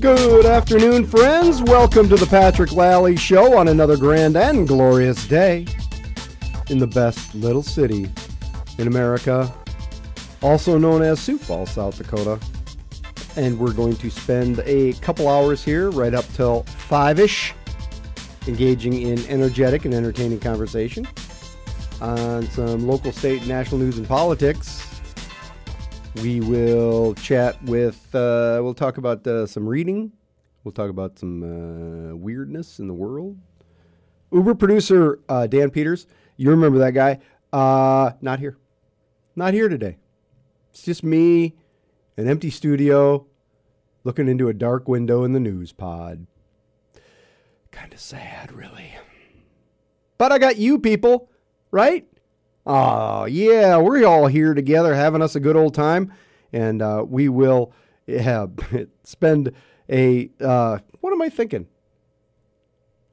Good afternoon, friends. Welcome to the Patrick Lally Show on another grand and glorious day in the best little city in America, also known as Sioux Falls, South Dakota. And we're going to spend a couple hours here, right up till five ish, engaging in energetic and entertaining conversation on some local, state, national news and politics we will chat with, uh, we'll talk about uh, some reading. We'll talk about some uh, weirdness in the world. Uber producer uh, Dan Peters, you remember that guy? Uh, not here. Not here today. It's just me, an empty studio, looking into a dark window in the news pod. Kind of sad, really. But I got you people, right? Oh, yeah, we're all here together having us a good old time. And uh, we will spend a, uh, what am I thinking?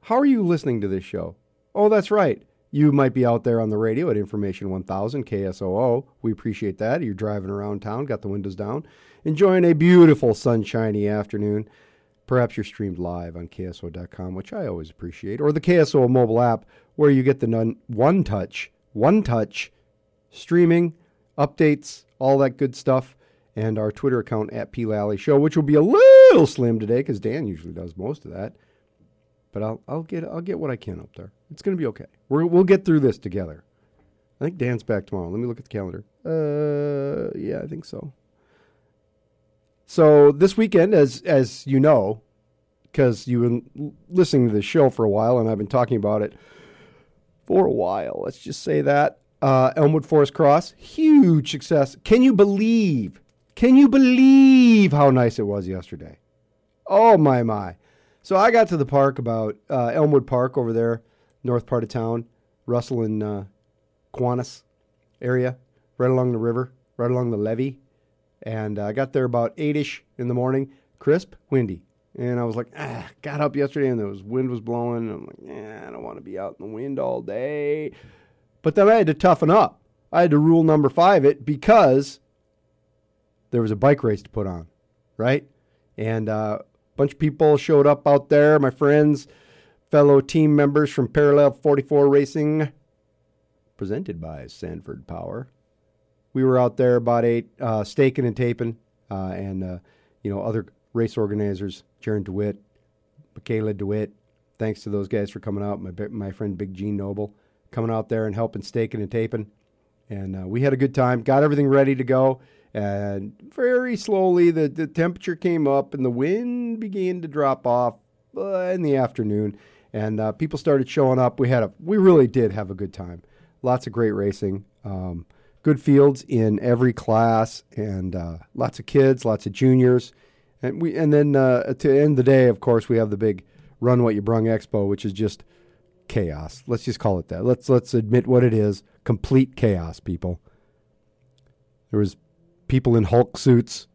How are you listening to this show? Oh, that's right. You might be out there on the radio at Information 1000 KSOO. We appreciate that. You're driving around town, got the windows down, enjoying a beautiful sunshiny afternoon. Perhaps you're streamed live on KSO.com, which I always appreciate, or the KSO mobile app where you get the one touch one touch, streaming, updates, all that good stuff, and our Twitter account at P Lally Show, which will be a little slim today because Dan usually does most of that. But I'll I'll get I'll get what I can up there. It's going to be okay. we we'll get through this together. I think Dan's back tomorrow. Let me look at the calendar. Uh, yeah, I think so. So this weekend, as as you know, because you've been listening to the show for a while, and I've been talking about it for a while. Let's just say that. Uh, Elmwood Forest Cross, huge success. Can you believe? Can you believe how nice it was yesterday? Oh my my! So I got to the park about uh, Elmwood Park over there, north part of town, Russell and uh, Kiwanis area, right along the river, right along the levee, and uh, I got there about eight ish in the morning. Crisp, windy. And I was like, ah, got up yesterday and was wind was blowing. I'm like, yeah, I don't want to be out in the wind all day. But then I had to toughen up. I had to rule number five it because there was a bike race to put on, right? And uh, a bunch of people showed up out there, my friends, fellow team members from Parallel 44 Racing, presented by Sanford Power. We were out there about eight, uh, staking and taping, uh, and uh, you know other race organizers Jaron DeWitt, Michaela DeWitt. Thanks to those guys for coming out. My my friend Big Gene Noble coming out there and helping staking and taping, and uh, we had a good time. Got everything ready to go, and very slowly the the temperature came up and the wind began to drop off uh, in the afternoon, and uh, people started showing up. We had a we really did have a good time. Lots of great racing. Um, good fields in every class, and uh, lots of kids, lots of juniors and we and then uh, to end the day, of course, we have the big Run What You Brung Expo, which is just chaos. Let's just call it that. Let's let's admit what it is: complete chaos. People. There was people in Hulk suits,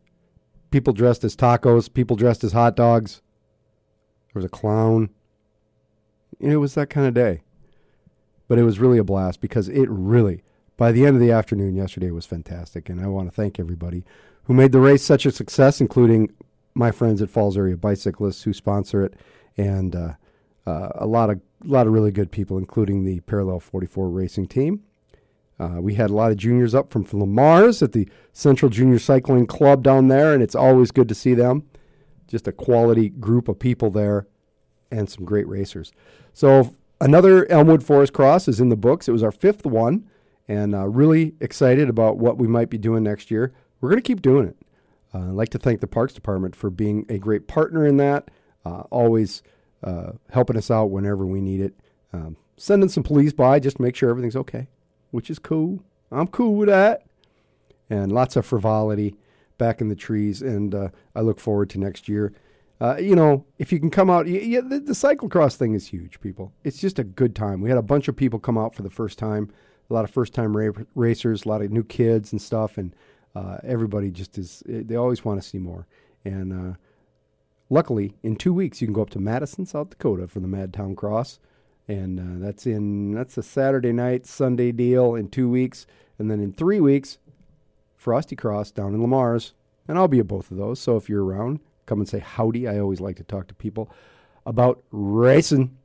people dressed as tacos, people dressed as hot dogs. There was a clown. It was that kind of day, but it was really a blast because it really. By the end of the afternoon yesterday was fantastic, and I want to thank everybody who made the race such a success, including my friends at Falls Area Bicyclists who sponsor it, and uh, uh, a lot of a lot of really good people, including the Parallel 44 racing team. Uh, we had a lot of juniors up from, Lamar's at the Central Junior Cycling Club down there, and it's always good to see them. Just a quality group of people there, and some great racers. So another Elmwood Forest Cross is in the books. It was our fifth one, and uh, really excited about what we might be doing next year. We're going to keep doing it. Uh, I'd like to thank the Parks Department for being a great partner in that, uh, always uh, helping us out whenever we need it. Um, sending some police by just to make sure everything's okay, which is cool. I'm cool with that. And lots of frivolity back in the trees, and uh, I look forward to next year. Uh, you know, if you can come out, yeah, the, the cyclocross thing is huge, people. It's just a good time. We had a bunch of people come out for the first time, a lot of first time ra- racers, a lot of new kids and stuff, and uh, everybody just is, eh, they always want to see more. And uh, luckily, in two weeks, you can go up to Madison, South Dakota for the Madtown Cross. And uh, that's in, that's a Saturday night, Sunday deal in two weeks. And then in three weeks, Frosty Cross down in Lamar's. And I'll be at both of those. So if you're around, come and say howdy. I always like to talk to people about racing.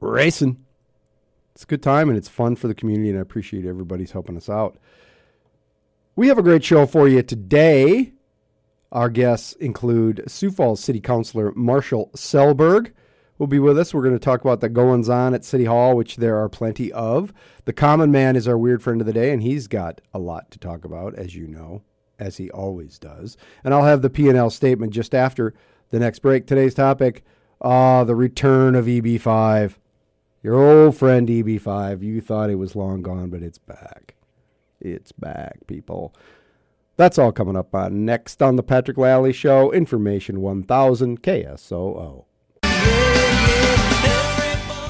Racing. It's a good time and it's fun for the community, and I appreciate everybody's helping us out. We have a great show for you today. Our guests include Sioux Falls City Councilor Marshall Selberg. Will be with us. We're going to talk about the goings on at City Hall, which there are plenty of. The Common Man is our weird friend of the day, and he's got a lot to talk about, as you know, as he always does. And I'll have the P and L statement just after the next break. Today's topic: ah, the return of EB5. Your old friend EB5. You thought it was long gone, but it's back. It's back, people. That's all coming up on next on the Patrick Lally Show. Information 1000 KSOO.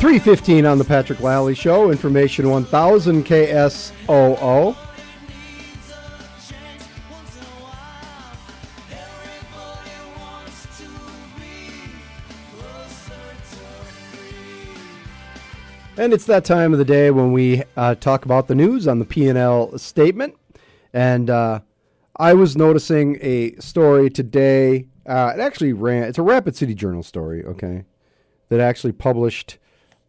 315 on the Patrick Lally Show. Information 1000 KSOO. And it's that time of the day when we uh, talk about the news on the P&L statement. And uh, I was noticing a story today. Uh, it actually ran, it's a Rapid City Journal story, okay, that actually published,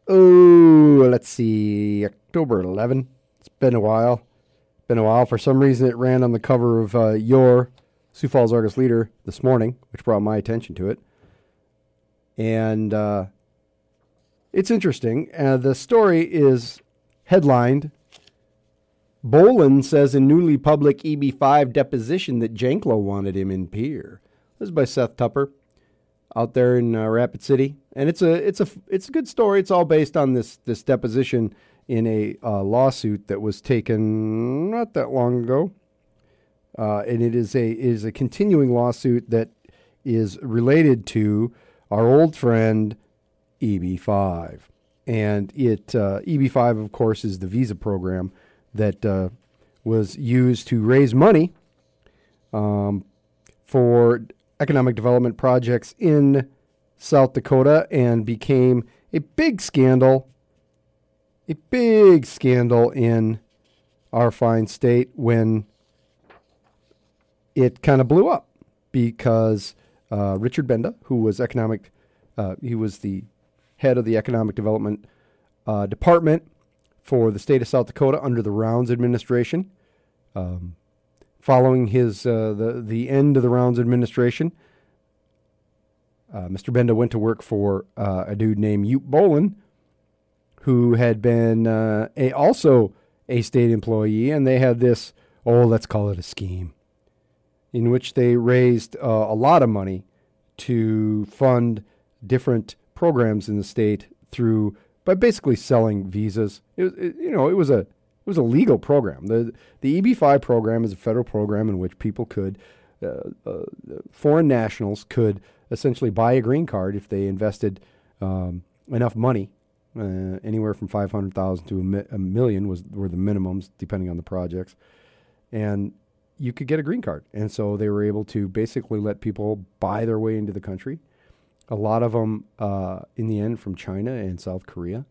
oh, let's see, October 11. It's been a while. Been a while. For some reason, it ran on the cover of uh, your Sioux Falls Argus Leader this morning, which brought my attention to it. And uh, it's interesting. Uh, the story is headlined Bolin says in newly public EB5 deposition that Janklow wanted him in Pierre. This is by Seth Tupper out there in uh, Rapid City, and it's a it's a it's a good story. It's all based on this this deposition in a uh, lawsuit that was taken not that long ago, uh, and it is a it is a continuing lawsuit that is related to our old friend EB5. And it uh, EB5, of course, is the visa program that uh, was used to raise money um, for economic development projects in South Dakota and became a big scandal, a big scandal in our fine state when it kind of blew up because uh, Richard Benda, who was economic, uh, he was the head of the Economic Development uh, Department for the state of South Dakota under the Rounds administration. Um, following his uh, the the end of the Rounds administration, uh, Mr. Benda went to work for uh, a dude named Ute Bolin, who had been uh, a also a state employee, and they had this oh let's call it a scheme, in which they raised uh, a lot of money to fund different programs in the state through by basically selling visas. It, it, you know, it was a it was a legal program. the The EB5 program is a federal program in which people could, uh, uh, foreign nationals could essentially buy a green card if they invested um, enough money. Uh, anywhere from five hundred thousand to a, mi- a million was were the minimums, depending on the projects, and you could get a green card. And so they were able to basically let people buy their way into the country a lot of them uh, in the end from China and South Korea,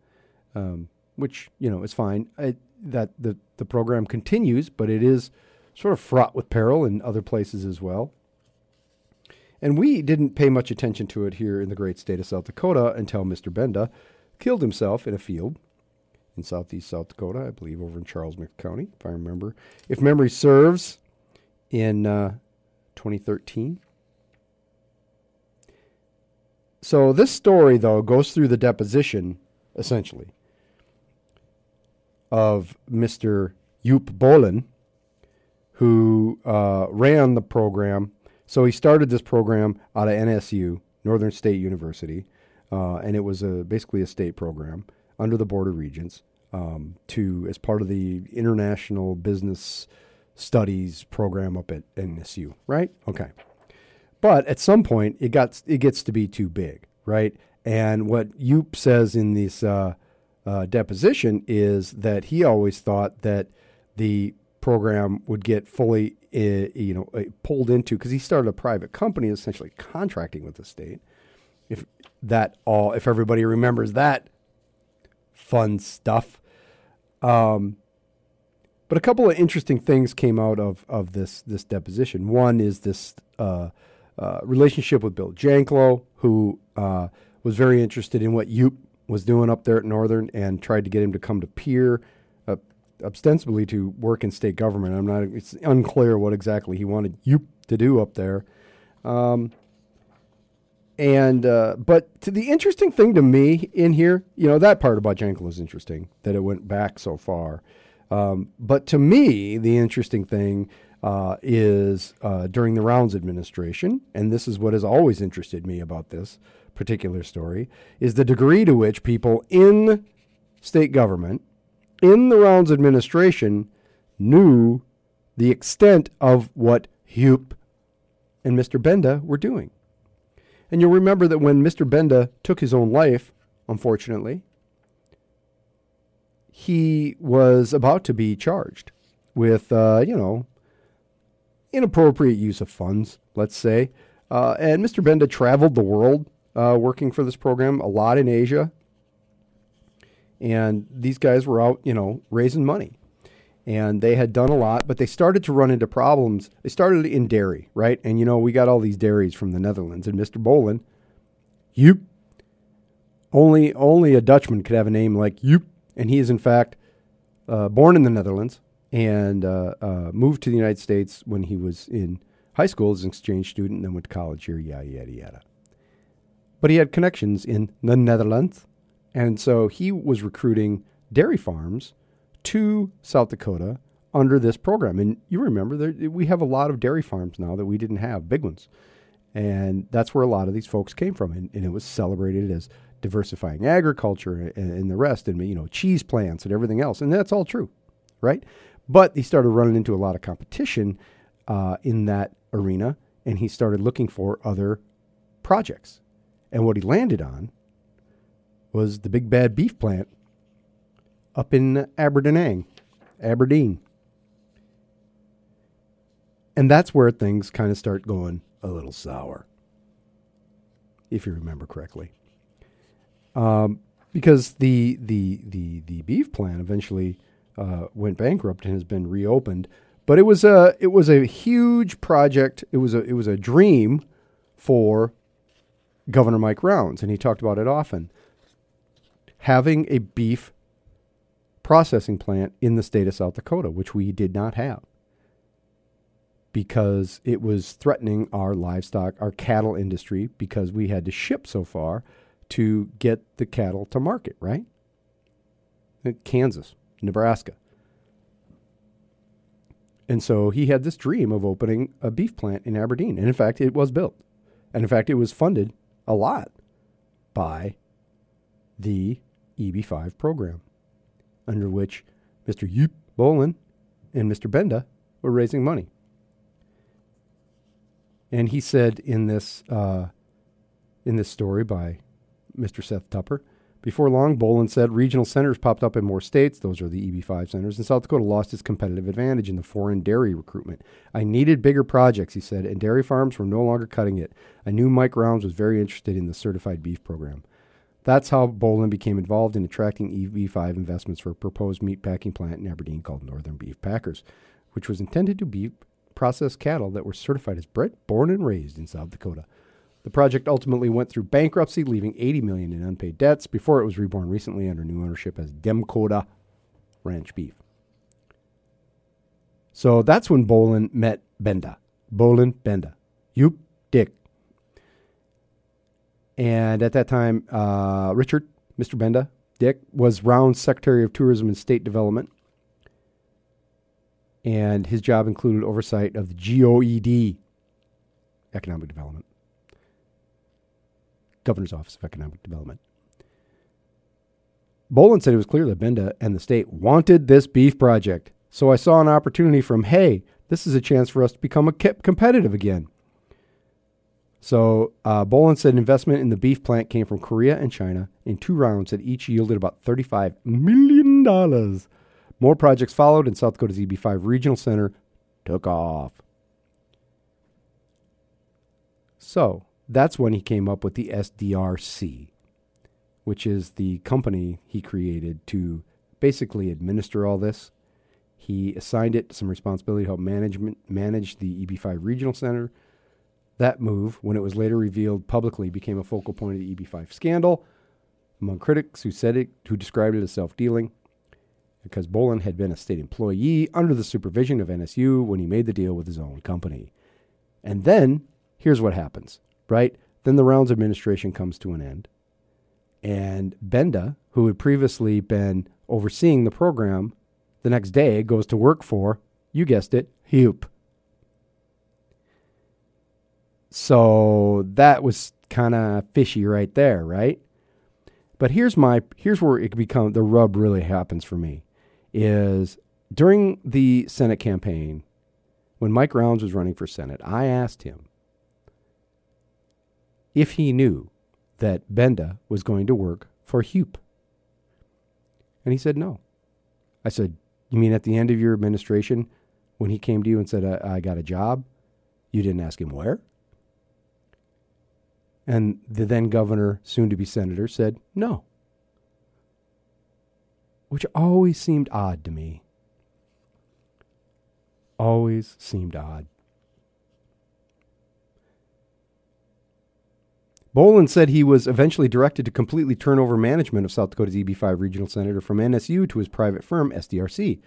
um, which you know is fine. I, that the the program continues, but it is sort of fraught with peril in other places as well. And we didn't pay much attention to it here in the great state of South Dakota until Mr. Benda killed himself in a field in southeast South Dakota, I believe, over in Charles County, if I remember. If memory serves, in uh, 2013. So this story, though, goes through the deposition, essentially, of Mr. Yoop Bolin, who uh, ran the program. So he started this program out of NSU, Northern State University, uh, and it was a, basically a state program under the Board of Regents um, to as part of the International Business Studies program up at NSU. Right? Okay. But at some point, it got it gets to be too big, right? And what Yoop says in this uh, uh, deposition is that he always thought that the program would get fully, uh, you know, uh, pulled into because he started a private company, essentially contracting with the state. If that all, if everybody remembers that fun stuff, um, But a couple of interesting things came out of, of this this deposition. One is this uh, uh, relationship with Bill Janklow, who uh, was very interested in what Yoop was doing up there at Northern and tried to get him to come to Pierre, uh, ostensibly to work in state government. I'm not. It's unclear what exactly he wanted Yoop to do up there. Um, and uh, but to the interesting thing to me in here, you know, that part about Janklow is interesting that it went back so far. Um, but to me, the interesting thing uh, is uh, during the Rounds administration, and this is what has always interested me about this particular story, is the degree to which people in state government, in the Rounds administration, knew the extent of what Hupe and Mr. Benda were doing. And you'll remember that when Mr. Benda took his own life, unfortunately, he was about to be charged with, uh, you know, inappropriate use of funds, let's say. Uh, and Mr. Benda traveled the world uh, working for this program, a lot in Asia. And these guys were out, you know, raising money. And they had done a lot, but they started to run into problems. They started in dairy, right? And, you know, we got all these dairies from the Netherlands. And Mr. Bolin, you, only, only a Dutchman could have a name like you. And he is, in fact, uh, born in the Netherlands and uh, uh, moved to the United States when he was in high school as an exchange student and then went to college here, yada, yada, yada. But he had connections in the Netherlands. And so he was recruiting dairy farms to South Dakota under this program. And you remember, there, we have a lot of dairy farms now that we didn't have, big ones. And that's where a lot of these folks came from. And, and it was celebrated as diversifying agriculture and, and the rest, and you know, cheese plants and everything else. And that's all true, right? But he started running into a lot of competition uh, in that arena, and he started looking for other projects. And what he landed on was the big bad beef plant up in Aberdeen, Aberdeen. And that's where things kind of start going a little sour, if you remember correctly. Um, because the, the, the, the beef plant eventually uh, went bankrupt and has been reopened. But it was a it was a huge project. It was a it was a dream for Governor Mike Rounds, and he talked about it often. Having a beef processing plant in the state of South Dakota, which we did not have because it was threatening our livestock, our cattle industry, because we had to ship so far to get the cattle to market, right? Kansas. Nebraska. And so he had this dream of opening a beef plant in Aberdeen. And in fact, it was built. And in fact, it was funded a lot by the EB5 program, under which Mr. Yip Bolin and Mr. Benda were raising money. And he said in this uh, in this story by Mr. Seth Tupper before long, Bolin said regional centers popped up in more states. Those are the EB5 centers. And South Dakota lost its competitive advantage in the foreign dairy recruitment. I needed bigger projects, he said, and dairy farms were no longer cutting it. I knew Mike Rounds was very interested in the certified beef program. That's how Bolin became involved in attracting EB5 investments for a proposed meat packing plant in Aberdeen called Northern Beef Packers, which was intended to be processed cattle that were certified as bred, born, and raised in South Dakota. The project ultimately went through bankruptcy, leaving 80 million in unpaid debts before it was reborn recently under new ownership as Demcoda Ranch Beef. So that's when Bolin met Benda. Bolin Benda. You dick. And at that time, uh, Richard, Mr. Benda, Dick, was Round's Secretary of Tourism and State Development. And his job included oversight of the GOED, Economic Development. Governor's Office of Economic Development. Boland said it was clear that Benda and the state wanted this beef project. So I saw an opportunity from, hey, this is a chance for us to become competitive again. So uh, Bolin said investment in the beef plant came from Korea and China in two rounds that each yielded about $35 million. More projects followed, and South Dakota's EB5 Regional Center took off. So, that's when he came up with the SDRC, which is the company he created to basically administer all this. He assigned it some responsibility to help management manage the EB5 Regional Center. That move, when it was later revealed publicly, became a focal point of the EB5 scandal among critics who said it, who described it as self-dealing, because Bolin had been a state employee under the supervision of NSU when he made the deal with his own company. And then here's what happens, right? Then the Rounds administration comes to an end, and Benda, who had previously been overseeing the program, the next day goes to work for, you guessed it, HUPE. So that was kind of fishy right there, right? But here's my here's where it become the rub really happens for me is during the Senate campaign when Mike Rounds was running for Senate, I asked him if he knew that Benda was going to work for HUPE. And he said no. I said, You mean at the end of your administration, when he came to you and said, I, I got a job, you didn't ask him where? And the then governor, soon to be senator, said no. Which always seemed odd to me. Always seemed odd. Bolin said he was eventually directed to completely turn over management of South Dakota's EB5 regional senator from NSU to his private firm, SDRC.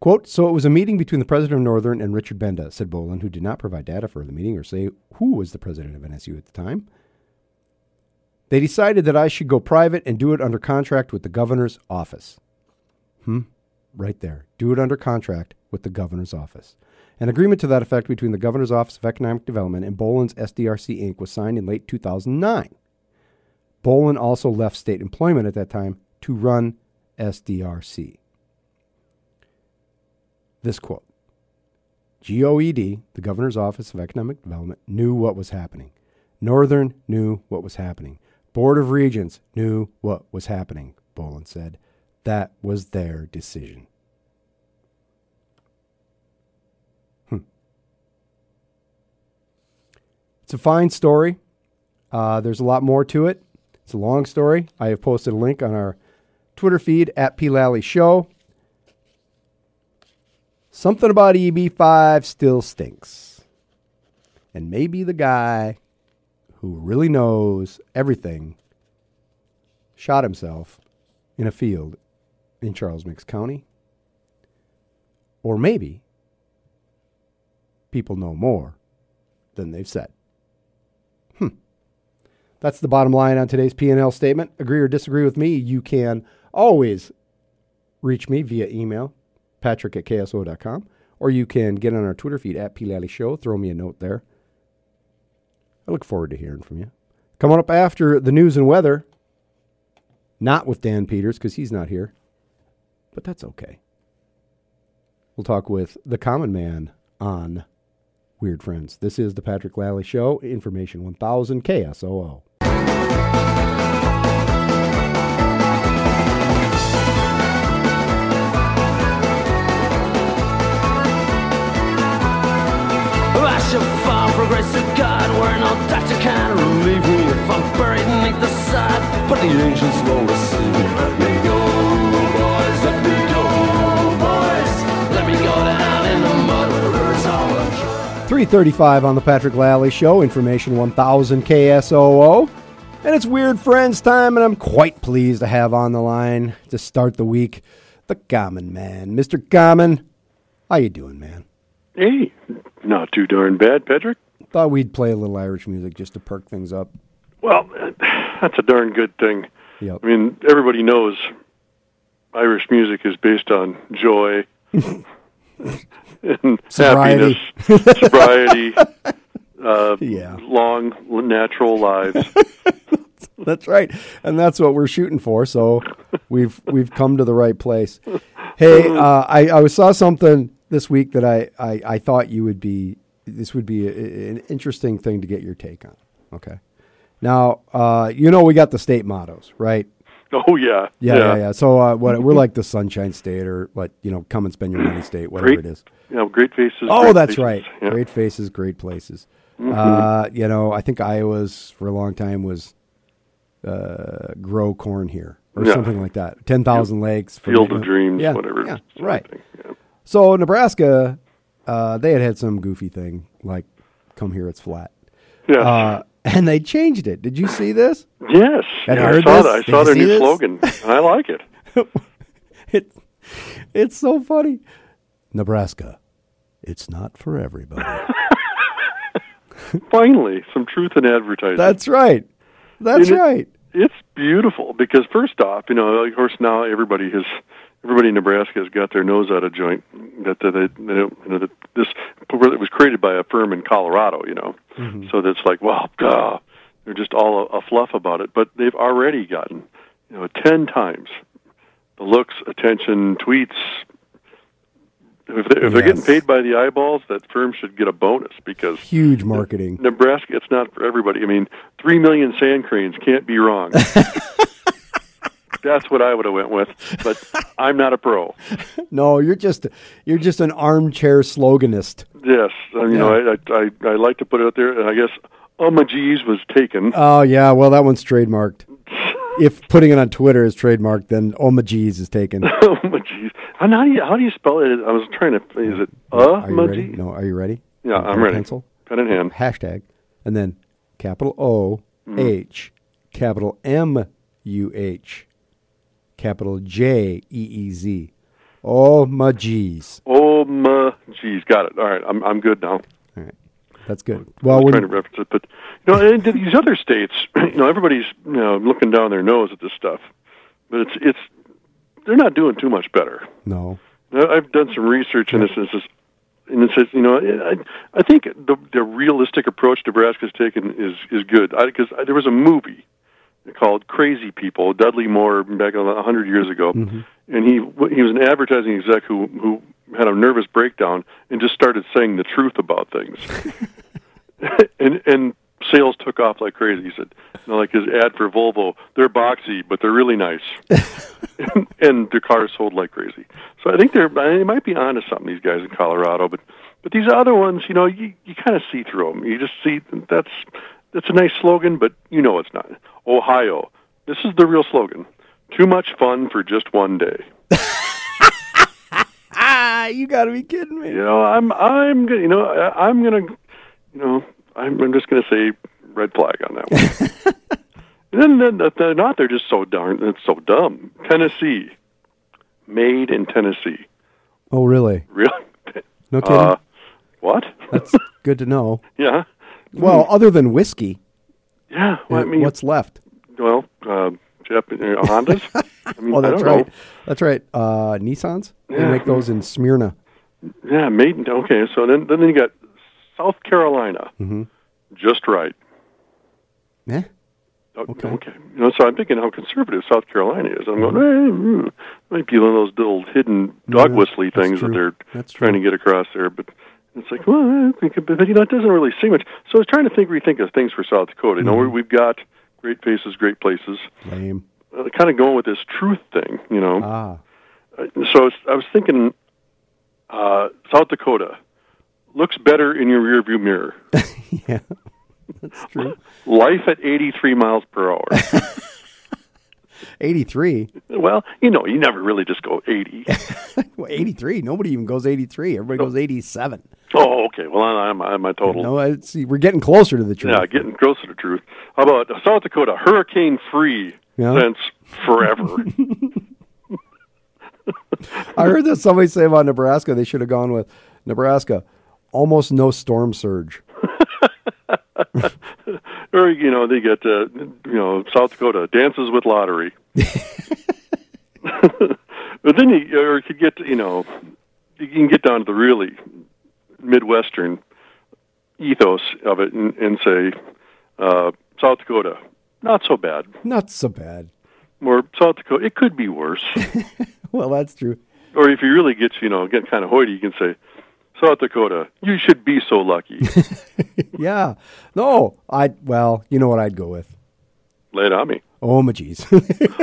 Quote, so it was a meeting between the president of Northern and Richard Benda, said Boland, who did not provide data for the meeting or say who was the president of NSU at the time. They decided that I should go private and do it under contract with the governor's office. Hmm, right there. Do it under contract with the governor's office. An agreement to that effect between the Governor's Office of Economic Development and Bolin's SDRC Inc. was signed in late 2009. Bolin also left state employment at that time to run SDRC. This quote GOED, the Governor's Office of Economic Development, knew what was happening. Northern knew what was happening. Board of Regents knew what was happening, Bolin said. That was their decision. It's a fine story. Uh, there's a lot more to it. It's a long story. I have posted a link on our Twitter feed at P. Lally Show. Something about EB5 still stinks. And maybe the guy who really knows everything shot himself in a field in Charles Mix County. Or maybe people know more than they've said. That's the bottom line on today's P&L statement. Agree or disagree with me, you can always reach me via email, patrick at kso.com, or you can get on our Twitter feed at P. Show. Throw me a note there. I look forward to hearing from you. Coming up after the news and weather, not with Dan Peters because he's not here, but that's okay. We'll talk with the common man on Weird Friends. This is the Patrick Lally Show, Information 1000 KSOO. Progressive God where no doctor can relieve me if I'm buried beneath the side. But the ancients roll to see. Let me go, boys, let me go, boys. Let me go down in the where it's 335 on the Patrick Lally Show, Information 1000 KSOO. And it's Weird Friends time, and I'm quite pleased to have on the line to start the week the Common Man. Mr. Common, how you doing, man? Hey, not too darn bad, Patrick. Thought we'd play a little Irish music just to perk things up. Well, that's a darn good thing. Yep. I mean, everybody knows Irish music is based on joy and Sobriety. happiness, sobriety, uh, Yeah. long, natural lives. That's right, and that's what we're shooting for. So we've we've come to the right place. Hey, uh, I I saw something this week that I, I, I thought you would be. This would be a, an interesting thing to get your take on. Okay, now uh, you know we got the state mottos, right? Oh yeah, Yeah, yeah, yeah. So uh, what we're like the Sunshine State, or what you know, come and spend your money state, whatever Great. it is. You know, great faces. Oh, great that's faces. right. Yeah. Great faces, great places. Uh, you know, I think Iowa's for a long time was uh, grow corn here or Yeah. something like that. Ten thousand lakes, Field of Dreams, yeah, whatever. Yeah, right. So Nebraska, uh, they had had some goofy thing like "Come here, it's flat," Yeah. uh, and they changed it. Did you see this? yes. Yeah, I saw this? that. I Did saw their new this? slogan, and I like it. It, it's so funny. Nebraska, it's not for everybody. Finally, some truth in advertising. That's right. That's right. it's beautiful because first off, you know, of course, now everybody has everybody in Nebraska has got their nose out of joint that they, they don't, you know that this it was created by a firm in Colorado, you know, mm-hmm. so that's like, well, duh, they're just all a, a fluff about it, but they've already gotten, you know, ten times the looks, attention, tweets. If, they, if they're getting paid by the eyeballs, that firm should get a bonus because Huge marketing. Nebraska, it's not for everybody. I mean, three million sand cranes can't be wrong. That's what I would have went with, but I'm not a pro. No, you're just you're just an armchair sloganist. Yes, I, you know, I, I I like to put it out there, and I guess oh Umagees was taken. Oh yeah, well that one's trademarked. if putting it on Twitter is trademarked, then oh my geez is taken. Oh Umagees. And how do you how do you spell it? I was trying to. Is it Are you uh ready? Umagees? No, are you ready? Yeah, I'm ready. Pencil. Pen in hand. Hashtag, and then capital O mm. H, capital M U H, capital J E E Z. Oh my geez. Umagees. Oh, Got it. All right, I'm I'm good now. All right, that's good. Well, when, trying to reference it, but you know, and these other states, you know, everybody's you know looking down their nose at this stuff, but it's it's they're not doing too much better. no, I've done some research in this, and and it says, you know, I, I think the the realistic approach Nebraska's taken is is good because there was a movie called Crazy People, Dudley Moore back a hundred years ago, mm-hmm. and he he was an advertising exec who who had a nervous breakdown and just started saying the truth about things, and and sales took off like crazy. He said, you know, like his ad for Volvo, they're boxy, but they're really nice and, and their cars sold like crazy. So I think they're they might be onto something. These guys in Colorado, but but these other ones, you know, you you kind of see through them. You just see that's that's a nice slogan, but you know it's not. Ohio, this is the real slogan. Too much fun for just one day. you got to be kidding me. You know, I'm I'm gonna you know I'm gonna you know I'm I'm just gonna say red flag on that one. and then, then they're not. They're just so darn. It's so dumb. Tennessee, made in Tennessee. Oh, really? Really? No kidding. Uh, what? That's good to know. yeah, Well, other than whiskey, yeah. Well, I uh, mean, what's left? well, uh, uh, Hondas. I mean, Oh, I that's don't right. know. That's right. Uh, Nissans. They Yeah. make those in Smyrna. Yeah, made. in- Okay, so then then you got South Carolina. Mm-hmm. Just right. Yeah. Okay. Okay. You know, so I'm thinking how conservative South Carolina is. I'm going, eh, mm, might be one of those little hidden dog Yeah, whistly things that they're That's trying to get across there. But it's like, well, I think, but you know, it doesn't really say much. So I was trying to think, rethink of things for South Dakota. You know, Mm-hmm. we we've got great places, great places. Lame. Uh, kind of going with this truth thing, you know. Ah. Uh, so I was thinking, uh, South Dakota looks better in your rearview mirror. yeah. That's true. Life at 83 miles per hour. 83. well, you know, you never really just go 80. Well, 83. Nobody even goes 83. Everybody goes 87. oh, okay. Well, I'm, I'm a total. No, I see. We're getting closer to the truth. Yeah, getting closer to truth. How about South Dakota, hurricane free Yeah. since forever? I heard that somebody say about Nebraska, they should have gone with Nebraska, almost no storm surge. or you know, they get uh, you know South Dakota dances with lottery. but then you or you could get you know you can get down to the really midwestern ethos of it and, and say uh, South Dakota not so bad. Not so bad. Or South Dakota it could be worse. Well, that's true. or if you really get you know get kind of hoity, you can say South Dakota you should be so lucky. Yeah. No, I, well, you know what I'd go with? Lay it on me. Oh, my geez.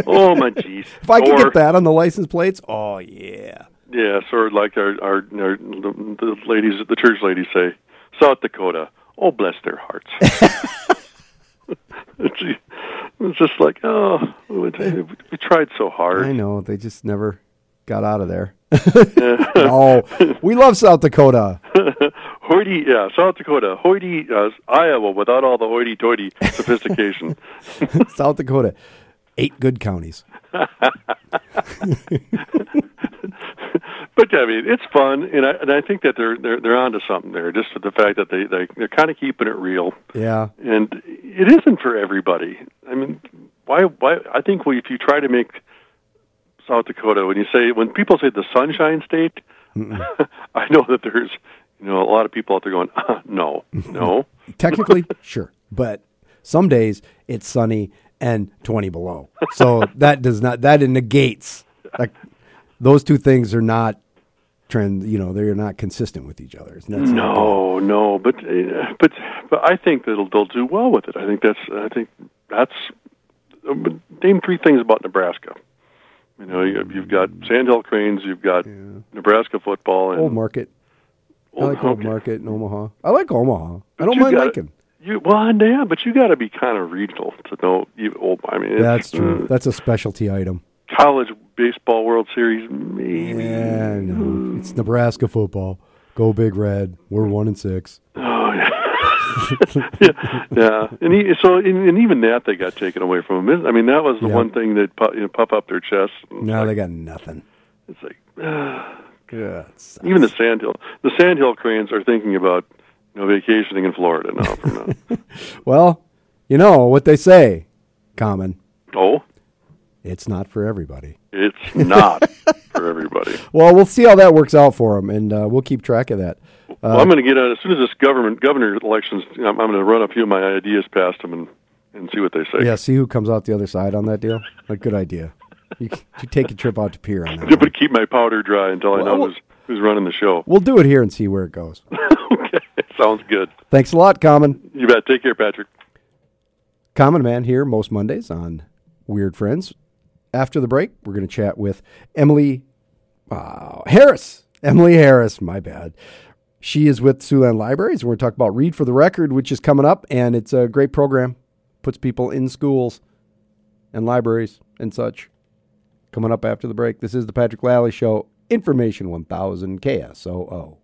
Oh my jeez. if I could Or- get that on the license plates, oh, yeah. Yeah, sort of like our our, our the, the ladies, the church ladies say, South Dakota. Oh, bless their hearts. it's, it's just like, oh, we, we tried so hard. I know. They just never got out of there. no, we love South Dakota. hoity, yeah, South Dakota, hoity, uh, Iowa, without all the hoity-toity sophistication. South Dakota, eight good counties. but I mean, it's fun, and I and I think that they're they're they're onto something there. Just with the fact that they they they're kind of keeping it real, Yeah, and it isn't for everybody. I mean, why why? I think we, if you try to make South Dakota, when you say when people say the Sunshine State, I know that there's you know a lot of people out there going, uh, no, no. technically, sure, but some days it's sunny and twenty below. So that does not that negates like those two things are not trend. You know, they're not consistent with each other. No, no, but uh, but but I think that they'll they'll do well with it. I think that's I think that's uh, name three things about Nebraska. You know, you, you've got Sandhill Cranes, you've got Nebraska football, and Old Market. I like Old. Market in Omaha. I like Omaha. I don't mind gotta- Lincoln. You well, yeah, but you got to be kind of regional to know. You, old, I mean, That's true. uh, That's a specialty item. college baseball World Series, maybe. Yeah, no, it's Nebraska football. Go Big Red. We're one and six. Yeah, yeah. And he, so, and, and even that they got taken away from him. I mean, that was the Yeah. one thing that pu- you know, puff up their chests. It's Now like, they got nothing. it's like Yeah, even the Sandhill, the Sandhill Cranes are thinking about you know vacationing in Florida now. From now. Well, you know what they say, common. oh, It's not for everybody. it's not for everybody. Well, we'll see how that works out for them, and uh, we'll keep track of that. Well, I'm going to get on as soon as this government governor elections. I'm, I'm going to run a few of my ideas past them and and see what they say. Yeah, see who comes out the other side on that deal. A good idea. You, you take a trip out to Pier on that. But one. keep my powder dry until I know Well, who's who's running the show. We'll do it here and see where it goes. okay, sounds good. Thanks a lot, Common. You bet. Take care, Patrick. Common Man here most Mondays on Weird Friends. After the break, we're going to chat with Emily uh, Harris. Emily Harris, my bad. She is with Siouxland Libraries, we're talking about Read for the Record, which is coming up, and it's a great program. Puts people in schools and libraries and such. Coming up after the break, this is the Patrick Lally Show, Information 1000 KSOO.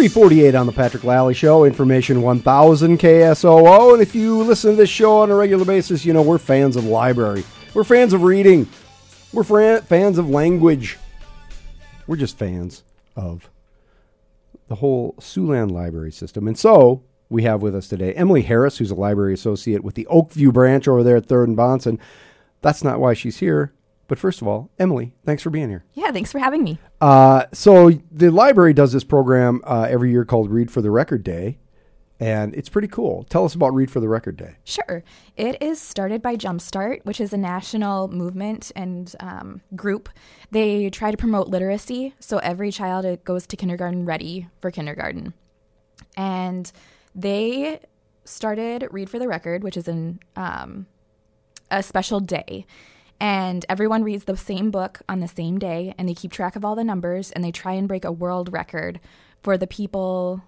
Three forty-eight on the Patrick Lally Show. Information one thousand KSOO. And if you listen to this show on a regular basis, you know we're fans of library. We're fans of reading. We're fran- fans of language. We're just fans of the whole Siouxland library system. And so we have with us today Emily Harris, who's a library associate with the Oakview branch over there at Third and Bonson. That's not why she's here. But first of all, Emily, thanks for being here. Yeah, thanks for having me. Uh, so the library does this program uh, every year called Read for the Record Day, and it's pretty cool. Tell us about Read for the Record Day. Sure. It is started by Jumpstart, which is a national movement and um, group. They try to promote literacy, so every child goes to kindergarten ready for kindergarten. And they started Read for the Record, which is an, um, a special day. And everyone reads the same book on the same day, and they keep track of all the numbers, and they try and break a world record for the people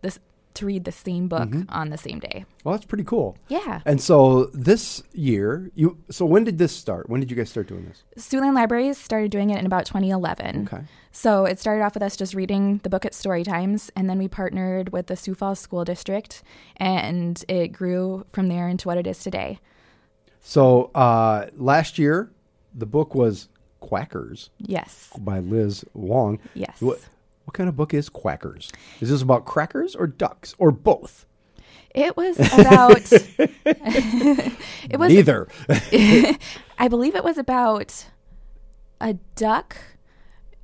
this, to read the same book mm-hmm. on the same day. Well, that's pretty cool. Yeah. And so this year, you so when did this start? When did you guys start doing this? Siouxland Libraries started doing it in about 2011. Okay. So it started off with us just reading the book at story times, and then we partnered with the Sioux Falls School District, and it grew from there into what it is today. So uh, last year, the book was Quackers Yes. by Liz Wong. Yes. What, what kind of book is Quackers? Is this about crackers or ducks or both? It was about. it was. Neither. I believe it was about a duck.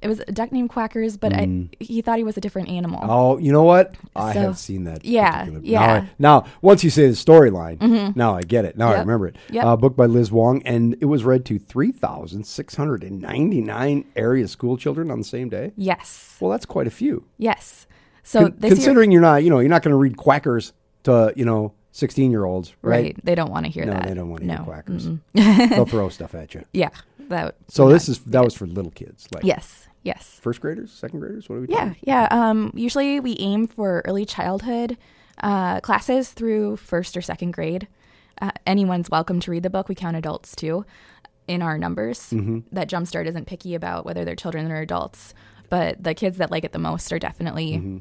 It was a duck named Quackers, but I, he thought he was a different animal. Oh, you know what? I So- have seen that. Yeah, yeah. Mm-hmm. Now, I- now, once you say the storyline, now I get it. Now I remember it. yep. Uh, book by Liz Wong, and it was read to 3,699 area school children on the same day. Yes. Well, that's quite a few. Yes. So Con- considering you're not, you know, you're not going to read Quackers to, you know, 16 year olds, right? Right. They don't want to hear No, that. they don't want to no. hear quackers. Mm-mm. They'll throw stuff at you. yeah. That. So this not- is that was for little kids, like Yes. Yes. first graders, second graders. What are we? Yeah, talking? yeah. Um, usually we aim for early childhood uh, classes through first or second grade. Uh, anyone's welcome to read the book. We count adults too in our numbers. Mm-hmm. That Jumpstart isn't picky about whether they're children or adults, but the kids that like it the most are definitely Mm-hmm.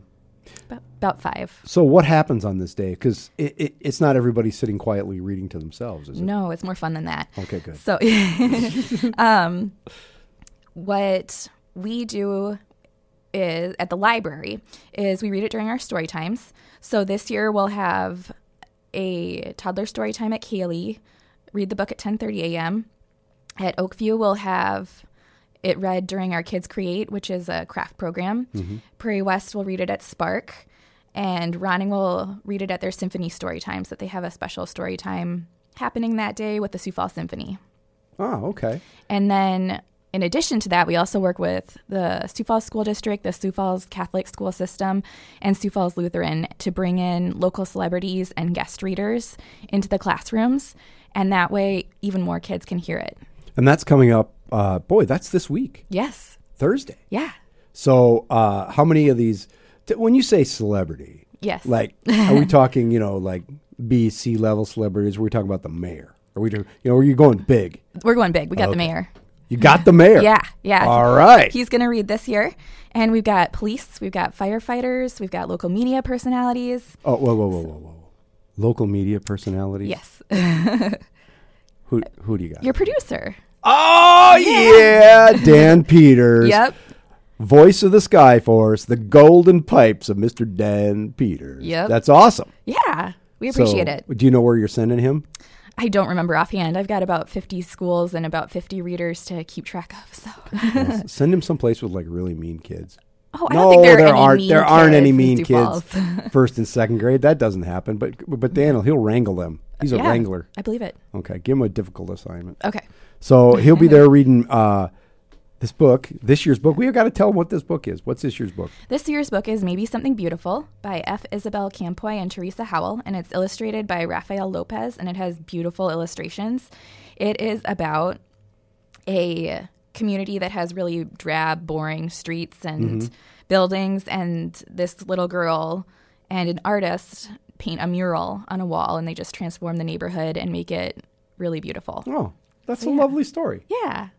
about, about five. So what happens on this day? Because it, it, it's not everybody sitting quietly reading to themselves, is it? No, it's more fun than that. Okay, good. So, um, what we do is at the library is we read it during our story times. So this year we'll have a toddler story time at Caille, read the book at 10:30 a.m. At Oakview we'll have it read during our Kids Create, which is a craft program. Mm-hmm. Prairie West will read it at Spark, and Ronning will read it at their symphony story times. That they have a special story time happening that day with the Sioux Falls Symphony. Oh, okay. And then, in addition to that, we also work with the Sioux Falls School District, the Sioux Falls Catholic School System, and Sioux Falls Lutheran to bring in local celebrities and guest readers into the classrooms. And that way, even more kids can hear it. And that's coming up. Uh, boy, that's this week, Yes. Thursday. Yeah. So uh, how many of these? T- when you say celebrity, Yes. like are we talking? You know, like B, C level celebrities? We're we talking about the mayor? Are we? do- You know, are you going big? We're going big. We got the mayor. You got the mayor. Yeah. Yeah. All right. He's going to read this year. And we've got police, we've got firefighters, we've got local media personalities. Oh, whoa, whoa, whoa, whoa, whoa! Local media personalities. Yes. Who who do you got? Your producer. oh yeah, Dan Peters. Yep. Voice of the Skyforce, the golden pipes of Mr. Dan Peters. Yep. That's awesome. Yeah. We appreciate So, it. Do you know where you're sending him? I don't remember offhand. I've got about 50 schools and about 50 readers to keep track of. So, Yes. Send him someplace with like really mean kids. oh, I no, don't think there, are there aren't. there aren't any mean kids. First and second grade, that doesn't happen. But but Daniel, he'll wrangle them. He's a Yeah, wrangler. I believe it. Okay, give him a difficult assignment. Okay. So he'll be there reading uh, this book, this year's book. We've got to tell him what this book is. What's this year's book? This year's book is Maybe Something Beautiful by F. Isabel Campoy and Theresa Howell, and it's illustrated by Rafael Lopez, and it has beautiful illustrations. It is about a community that has really drab, boring streets and mm-hmm. buildings, and this little girl and an artist paint a mural on a wall, and they just transform the neighborhood and make it really beautiful. Oh, that's So, a yeah. lovely story. Yeah.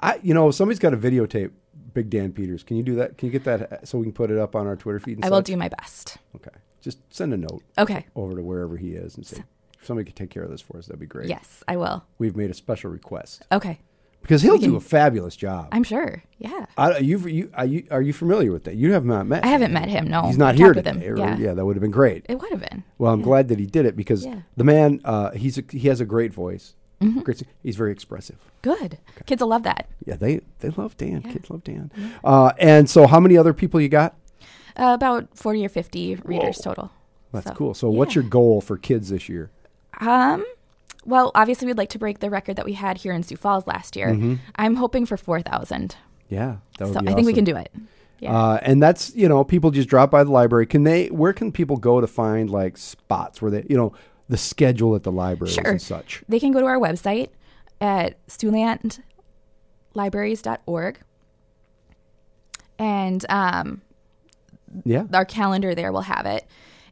I, you know, somebody's got to videotape Big Dan Peters. Can you do that? Can you get that so we can put it up on our Twitter feed? And I will do my best. Okay, just send a note Okay. over to wherever he is and say, if somebody could take care of this for us, that'd be great. Yes, I will. We've made a special request Okay. because he'll can- do a fabulous job. I'm sure. Yeah. I, you, you, are you, are you familiar with that? You have not met. I haven't him. met him. No, He's not I've here today. him. or- Yeah. yeah, that would have been great. It would have been. Well, I'm Yeah. glad that he did it because Yeah. the man, uh, he's a, he has a great voice. Mm-hmm. Great, he's very expressive. Good. Kids will love that. Yeah, they they love Dan. Yeah. Kids love Dan. Uh, and so, how many other people you got? Uh, about 40 or 50 readers Whoa. total. That's So, cool. So, what's your goal for kids this year? Um, well, obviously, we'd like to break the record that we had here in Sioux Falls last year. Mm-hmm. I'm hoping for 4,000. Yeah, that would So I think we can do it. Yeah. Uh, and that's you know, people just drop by the library. Can they? Where can people go to find like spots where they, you know, the schedule at the library Sure. and such? they can go to our website at siouxlandlibraries.org. And um, Yeah. our calendar there will have it.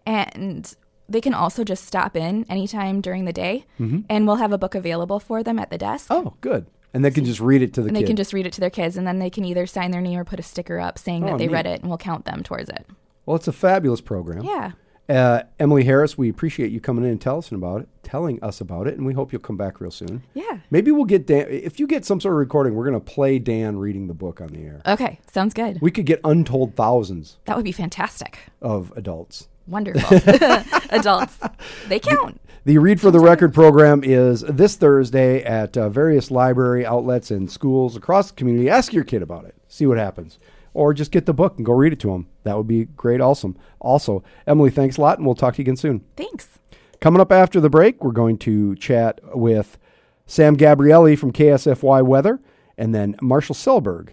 And they can also just stop in anytime during the day, and we'll have a book available for them at the desk. Mm-hmm. Oh, good. And they can just read it to the and kid. they can just read it to their kids, and then they can either sign their name or put a sticker up saying Oh, that they neat. read it, and we'll count them towards it. well, it's a fabulous program. Yeah. Uh, Emily Harris, we appreciate you coming in and tell us about it, telling us about it, and we hope you'll come back real soon. Yeah. Maybe we'll get Dan. If you get some sort of recording, we're going to play Dan reading the book on the air. Okay. Sounds good. We could get untold thousands that would be fantastic. of adults. Wonderful. Adults, they count. The Read for the Record program is this Thursday at uh, various library outlets and schools across the community. Ask your kid about it, see what happens. Or just get the book and go read it to them. That would be great, awesome. Also, Emily, thanks a lot, and we'll talk to you again soon. Thanks. Coming up after the break, we're going to chat with Sam Gabrielli from KSFY Weather and then Marshall Selberg,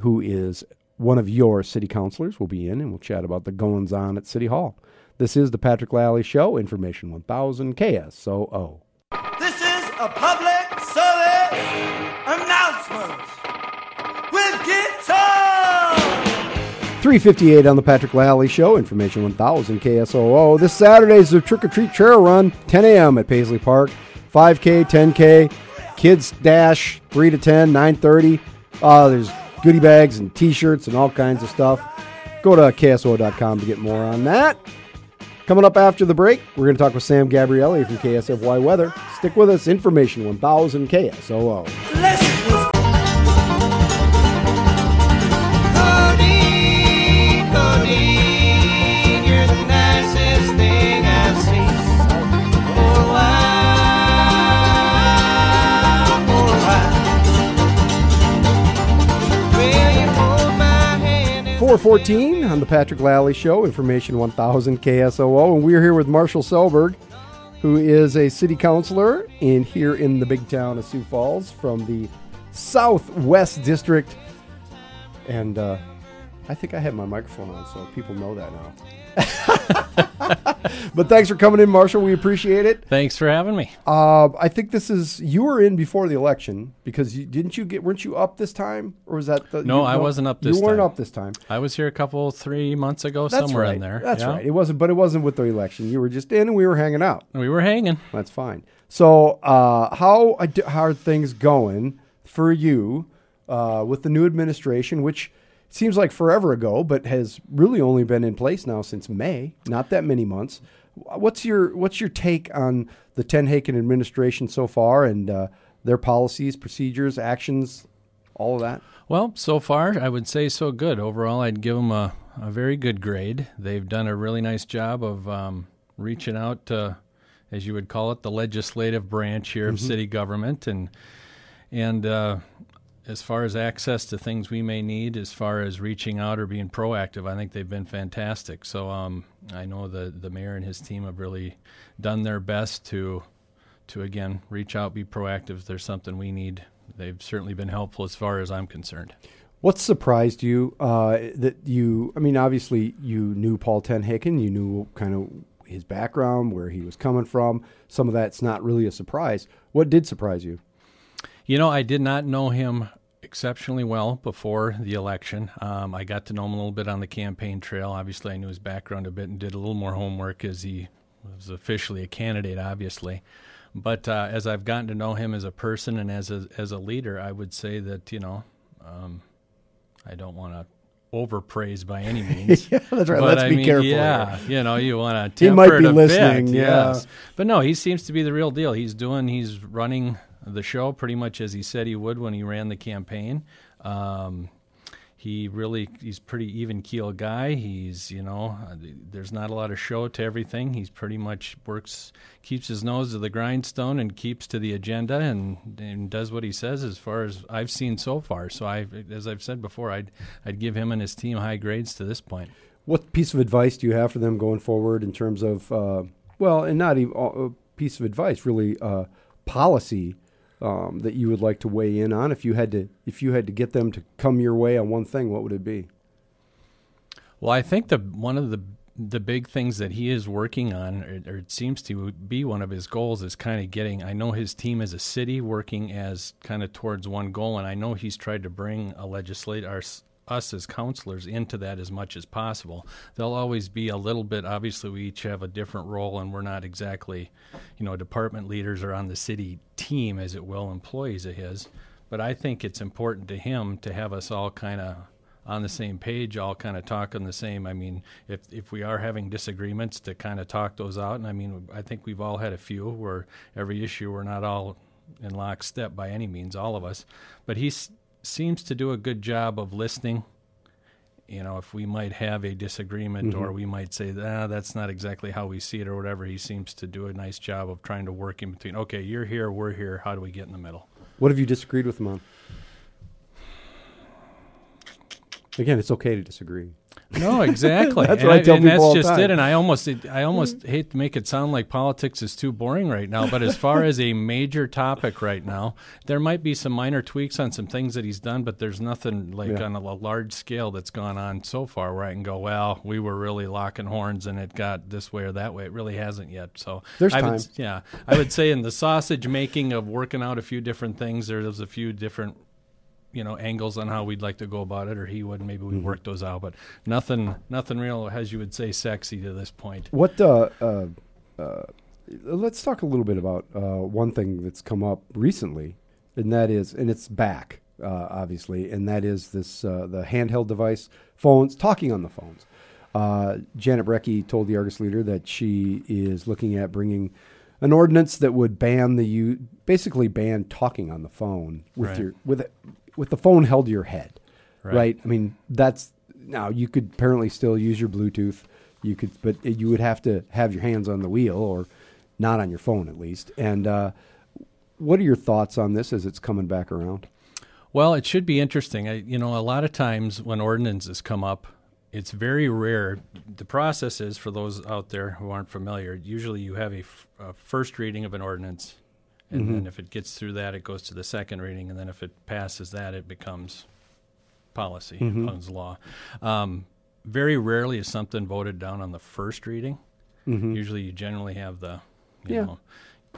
who is one of your city councilors, will be in and we'll chat about the goings on at City Hall. This is the Patrick Lally Show, Information 1000 KSOO. This is a public service 358 on the Patrick Lally Show, Information 1000 KSOO. This Saturday is the Trick or Treat Trail Run, 10 a.m. at Paisley Park. 5K, 10K, kids dash 3 to 10, 9:30. Uh, there's goodie bags and T-shirts and all kinds of stuff. Go to KSO.com to get more on that. Coming up after the break, we're going to talk with Sam Gabrielli from KSFY Weather. Stick with us. Information 1000 KSOO. Listen. 414 on the Patrick Lally Show, Information 1000 KSOO. And we're here with Marshall Selberg, who is a city councilor in here in the big town of Sioux Falls from the Southwest District. And uh, I think I have my microphone on, so people know that now. but thanks for coming in, Marshall. We appreciate it. Thanks for having me. Uh, I think this is you were in before the election because you, didn't you get weren't you up this time or was that the No, you, I wasn't up this You weren't time. up this time. I was here a couple, three months ago, That's somewhere right. in there. That's Yeah. right. It wasn't, but it wasn't with the election. You were just in, and we were hanging out. We were hanging. That's fine. So, uh, how how are things going for you uh, with the new administration, which seems like forever ago, but has really only been in place now since May, not that many months. What's your what's your take on the TenHaken administration so far and uh, their policies, procedures, actions, all of that? Well, so far, I would say so good. Overall, I'd give them a, a very good grade. They've done a really nice job of um, reaching out to, as you would call it, the legislative branch here of city government, and and uh, as far as access to things we may need, as far as reaching out or being proactive, I think they've been fantastic. So um, I know the the mayor and his team have really done their best to to again reach out, be proactive. If there's something we need, they've certainly been helpful as far as I'm concerned. What surprised you uh, that you? I mean, obviously you knew Paul TenHaken, you knew kind of his background, where he was coming from. Some of that's not really a surprise. What did surprise you? You know, I did not know him exceptionally well before the election. Um, I got to know him a little bit on the campaign trail. Obviously, I knew his background a bit and did a little more homework as he was officially a candidate, obviously. But uh, as I've gotten to know him as a person and as a, as a leader, I would say that, you know, um, I don't want to overpraise by any means. yeah, that's right. But Let's I be mean, careful. Yeah, you know, you want to. He might be listening, yeah. Yes. But no, he seems to be the real deal. He's doing. He's running the show pretty much as he said he would when he ran the campaign. Um, he really he's pretty even keel guy. He's you know uh, there's not a lot of show to everything. He's pretty much works keeps his nose to the grindstone and keeps to the agenda and, and does what he says as far as I've seen so far. So I as I've said before, I'd I'd give him and his team high grades to this point. What piece of advice do you have for them going forward in terms of, uh, well, and not even a piece of advice, really, uh, policy um, that you would like to weigh in on? If you had to, if you had to get them to come your way on one thing, what would it be? Well, I think the one of the the big things that he is working on, or, it seems to be one of his goals, is kind of getting. I know his team as a city working as kind of towards one goal, and I know he's tried to bring a legislate our us as counselors into that as much as possible. There'll always be a little bit. Obviously, we each have a different role, and we're not exactly, you know, department leaders or on the city team, as it will, employees of his. But I think it's important to him to have us all kind of on the same page, all kind of talking the same. I mean, if if we are having disagreements, to kind of talk those out. And I mean, I think we've all had a few where every issue we're not all in lockstep by any means, all of us. But he s- seems to do a good job of listening. You know, if we might have a disagreement, or we might say, ah, that's not exactly how we see it, or whatever. He seems to do a nice job of trying to work in between. Okay, you're here, we're here. How do we get in the middle? What have you disagreed with them on? Again, it's okay to disagree. No, exactly. That's and what I tell and people that's just time. it. And I almost, I almost hate to make it sound like politics is too boring right now. But as far as a major topic right now, there might be some minor tweaks on some things that he's done, but there's nothing like Yeah. on a large scale that's gone on so far where I can go, well, we were really locking horns and it got this way or that way. It really hasn't yet. So There's I time. s- yeah, I would say in the sausage making of working out a few different things, there's a few different you know angles on how we'd like to go about it or he would maybe we Mm-hmm. work those out but nothing nothing real as you would say sexy to this point What? Uh, uh, uh, let's talk a little bit about uh, one thing that's come up recently, and that is, and it's back, uh, obviously, and that is this uh, the handheld device, phones, talking on the phones. Uh, Janet Brekke told the Argus leader that she is looking at bringing an ordinance that would ban the you basically ban talking on the phone with Right. your with it, with the phone held to your head, Right. right? I mean, that's now you could apparently still use your Bluetooth. You could, but you would have to have your hands on the wheel or not on your phone at least. And uh, what are your thoughts on this as it's coming back around? well it should be interesting I, you know a lot of times when ordinances come up it's very rare the process is for those out there who aren't familiar usually you have a, f- a first reading of an ordinance and mm-hmm. then if it gets through that it goes to the second reading and then if it passes that it becomes policy mm-hmm. it becomes law um, very rarely is something voted down on the first reading mm-hmm. Usually, you generally have the, you Yeah. know,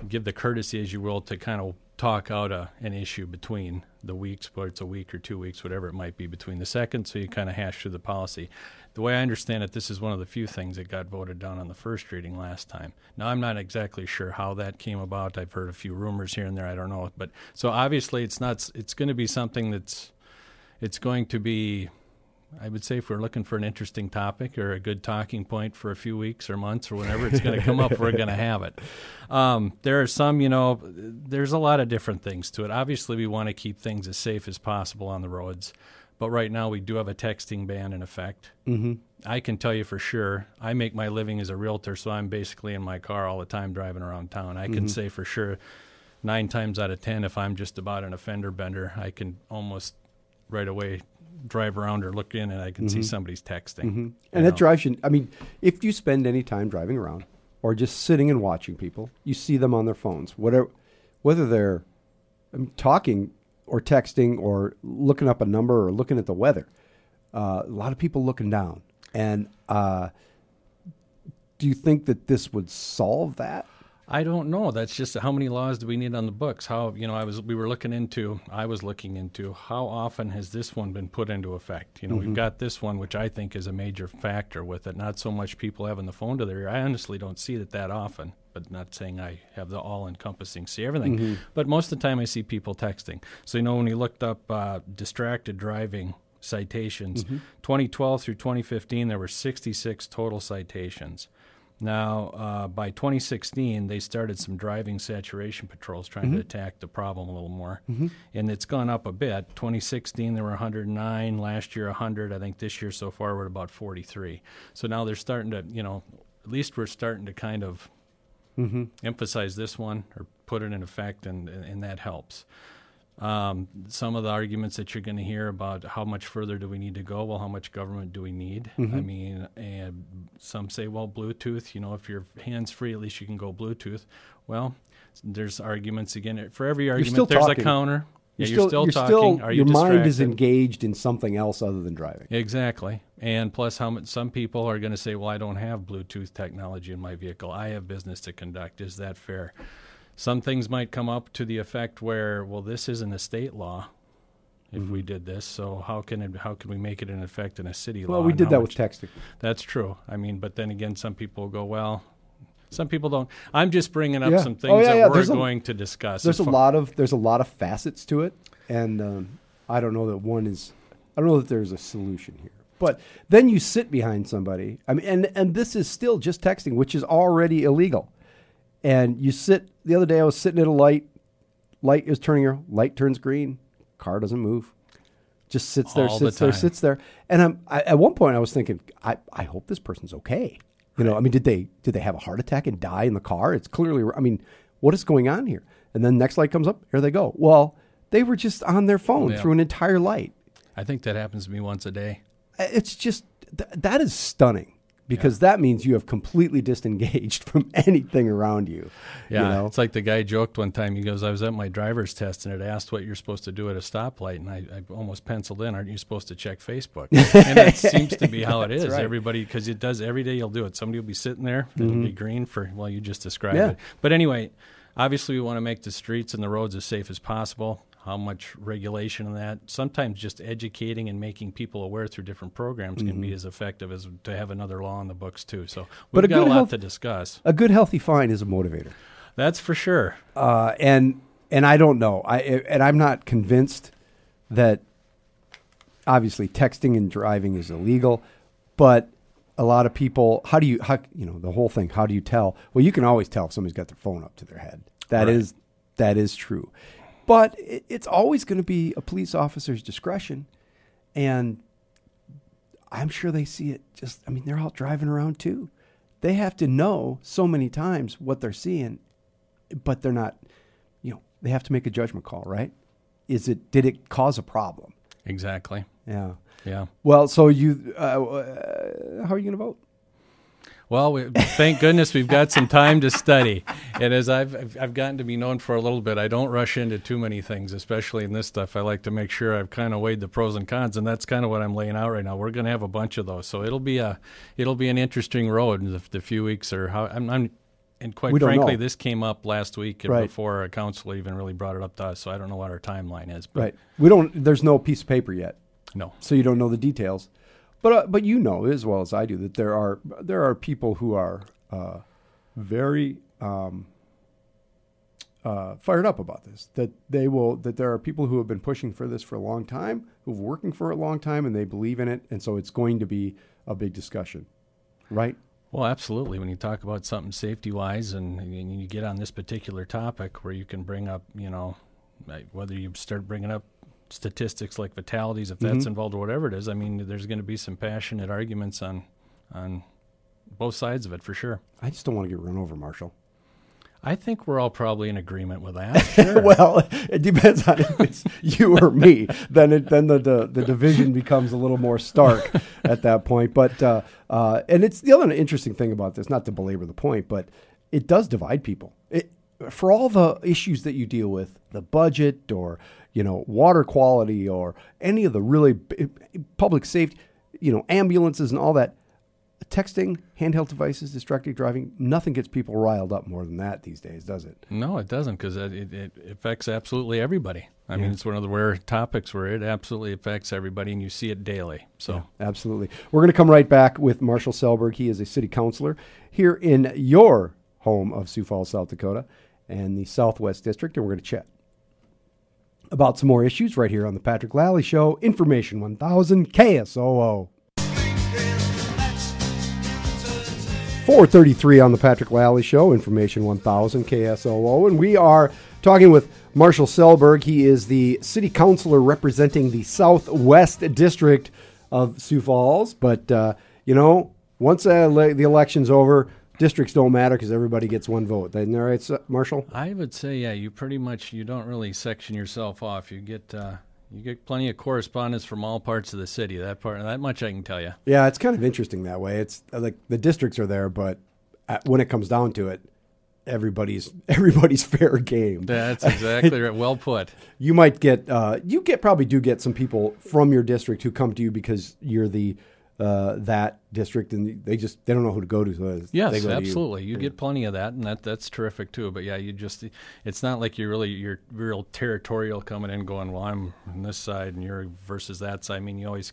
give the courtesy, as you will, to kind of talk out a, an issue between the weeks, whether it's a week or two weeks, whatever it might be, between the second. So you kind of hash through the policy. The way I understand it, this is one of the few things that got voted down on the first reading last time. Now, I'm not exactly sure how that came about. I've heard a few rumors here and there. I don't know, but so obviously, it's not. It's going to be something that's. It's going to be I would say if we're looking for an interesting topic or a good talking point for a few weeks or months or whenever it's going to come up, we're going to have it. Um, there are some, you know, there's a lot of different things to it. Obviously, we want to keep things as safe as possible on the roads, but right now we do have a texting ban in effect. Mm-hmm. I can tell you for sure, I make my living as a realtor, so I'm basically in my car all the time driving around town. I can mm-hmm. say for sure, nine times out of ten, if I'm just about an offender bender, I can almost right away drive around or look in and I can see mm-hmm. somebody's texting. Mm-hmm. You And know. it drives you. I mean, if you spend any time driving around or just sitting and watching people, you see them on their phones, whatever, whether they're I mean, talking or texting or looking up a number or looking at the weather. Uh, a lot of people looking down. And uh, do you think that this would solve that? I don't know. That's just how many laws do we need on the books? How you know? I was we were looking into. I was looking into how often has this one been put into effect? You know, we've got this one, which I think is a major factor with it. Not so much people having the phone to their ear. I honestly don't see it that often. But not saying I have the all-encompassing see everything. But most of the time, I see people texting. So you know, when you looked up uh, distracted driving citations, 2012 through 2015, there were 66 total citations. Now, uh, by 2016, they started some driving saturation patrols trying to attack the problem a little more. And it's gone up a bit. 2016, there were 109. Last year, 100. I think this year so far, we're at about 43. So now they're starting to, you know, at least we're starting to kind of emphasize this one or put it in effect, and, and that helps. Um, some of the arguments that you're going to hear about how much further do we need to go? Well, how much government do we need? I mean, and some say, well, Bluetooth. You know, if you're hands free, at least you can go Bluetooth. Well, there's arguments again. For every argument, there's talking. a counter. Yeah, You're you're still, you're talking. Are you your mind is engaged in something else other than driving. Exactly. And plus, how much some people are going to say, well, I don't have Bluetooth technology in my vehicle. I have business to conduct. Is that fair? Some things might come up to the effect where, well, this isn't a state law. If we Mm-hmm. did this, so how can it, how can we make it in effect in a city law? Well, we did that much- with texting. That's true. I mean, but then again, some people go, well, some people don't. I'm just bringing up Yeah. some Oh, things yeah, that yeah. we're There's a- going to discuss. There's a far- lot of there's a lot of facets to it, and um, I don't know that one is. I don't know that there's a solution here. But then you sit behind somebody. I mean, and and this is still just texting, which is already illegal. And you sit. The other day, I was sitting at a light. Light is turning. Your light turns green. Car doesn't move. Just sits there, All the sits there, sits there. And I'm I, at one point, I was thinking, I, I hope this person's okay. You know, I mean, did they did they have a heart attack and die in the car? It's clearly. I mean, what is going on here? And then next light comes up. Here they go. Well, they were just on their phone Yeah. through an entire light. I think that happens to me once a day. It's just th- that is stunning because that means you have completely disengaged from anything around you. Yeah, you know? it's like the guy joked one time. He goes, "I was at my driver's test and it asked what you're supposed to do at a stoplight, and I, I almost penciled in, aren't you supposed to check Facebook?" and that seems to be how it is. right. Everybody, because it does every day. You'll do it. Somebody will be sitting there. It'll be green for well, you just described Mm-hmm. Yeah. it. But anyway, obviously, we want to make the streets and the roads as safe as possible. How much regulation in that? Sometimes just educating and making people aware through different programs can be as effective as to have another law in the books too. So Mm-hmm. But we've a got a lot health- to discuss. a good healthy fine is a motivator. That's for sure. uh, and and I don't know. I and I'm not convinced that obviously texting and driving is illegal, but a lot of people. How do you? How you know the whole thing? How do you tell? Well, you can always tell if somebody's got their phone up to their head. That is Right. that is true, but it, it's always going to be a police officer's discretion, and I'm sure they see it. Just I mean, they're out driving around too. They have to know so many times what they're seeing but they're not you know they have to make a judgment call right is it did it cause a problem Exactly. yeah Yeah. well so you uh, uh, how are you going to vote Well, we, thank goodness we've got some time to study. And as I've, I've gotten to be known for a little bit, I don't rush into too many things, especially in this stuff. I like to make sure I've kind of weighed the pros and cons, and that's kind of what I'm laying out right now. We're going to have a bunch of those, so it'll be a it'll be an interesting road in the, the few weeks or how I'm. I'm and quite frankly, know. this came up last week and Right. before a council even really brought it up to us. So I don't know what our timeline is. But right we don't there's no piece of paper yet No. so you don't know the details but uh, but you know as well as I do that there are there are people who are uh, very um, uh, fired up about this. That they will that there are people who have been pushing for this for a long time, who've working for a long time, and they believe in it, and so it's going to be a big discussion, right? Well, absolutely. When you talk about something safety wise and, and you get on this particular topic where you can bring up, you know, whether you start bringing up statistics like fatalities, if that's involved or whatever it is, I mean, there's going to be some passionate arguments on on both sides of it for sure. I just don't want to get run over, Marshall. I think we're all probably in agreement with that. Sure. well, it depends on if it's you or me. Then it, then the, the the division becomes a little more stark at that point. But uh, uh, and it's the other interesting thing about this, not to belabor the point, but it does divide people. For all the issues that you deal with, the budget or you know water quality or any of the really b- public safety, you know ambulances and all that. Texting, handheld devices, distracted driving, nothing gets people riled up more than that these days, does it? No, it doesn't because it, it, it affects absolutely everybody. I mean, it's one of the rare topics where it absolutely affects everybody and you see it daily. So. Absolutely. We're going to come right back with Marshall Selberg. He is a city councilor here in your home of Sioux Falls, South Dakota, and the Southwest District, and we're going to chat about some more issues right here on the Patrick Lally Show. Information 1000 KSOO. 433 on the Patrick Lally Show, Information 1000 KSOO. And we are talking with Marshall Selberg. He is the city councilor representing the Southwest District of Sioux Falls. But, uh, you know, once uh, le- the election's over, districts don't matter because everybody gets one vote. Isn't that right, Marshall? I would say, yeah, you pretty much you don't really section yourself off. You get uh, you get plenty of correspondence from all parts of the city. That part, that much I can tell you. Yeah, it's kind of interesting that way. It's uh, like the districts are there, but uh, when it comes down to it, everybody's everybody's fair game. That's exactly right. Well put. you might get uh, you get probably do get some people from your district who come to you because you're the uh, that district and they just they don't know who to go to. So they Yes, go to you. absolutely. You. get plenty of that, and that that's terrific too. But yeah, you just it's not like you're really you're real territorial coming in, going, well, I'm on this side and you're versus that side. I mean, you always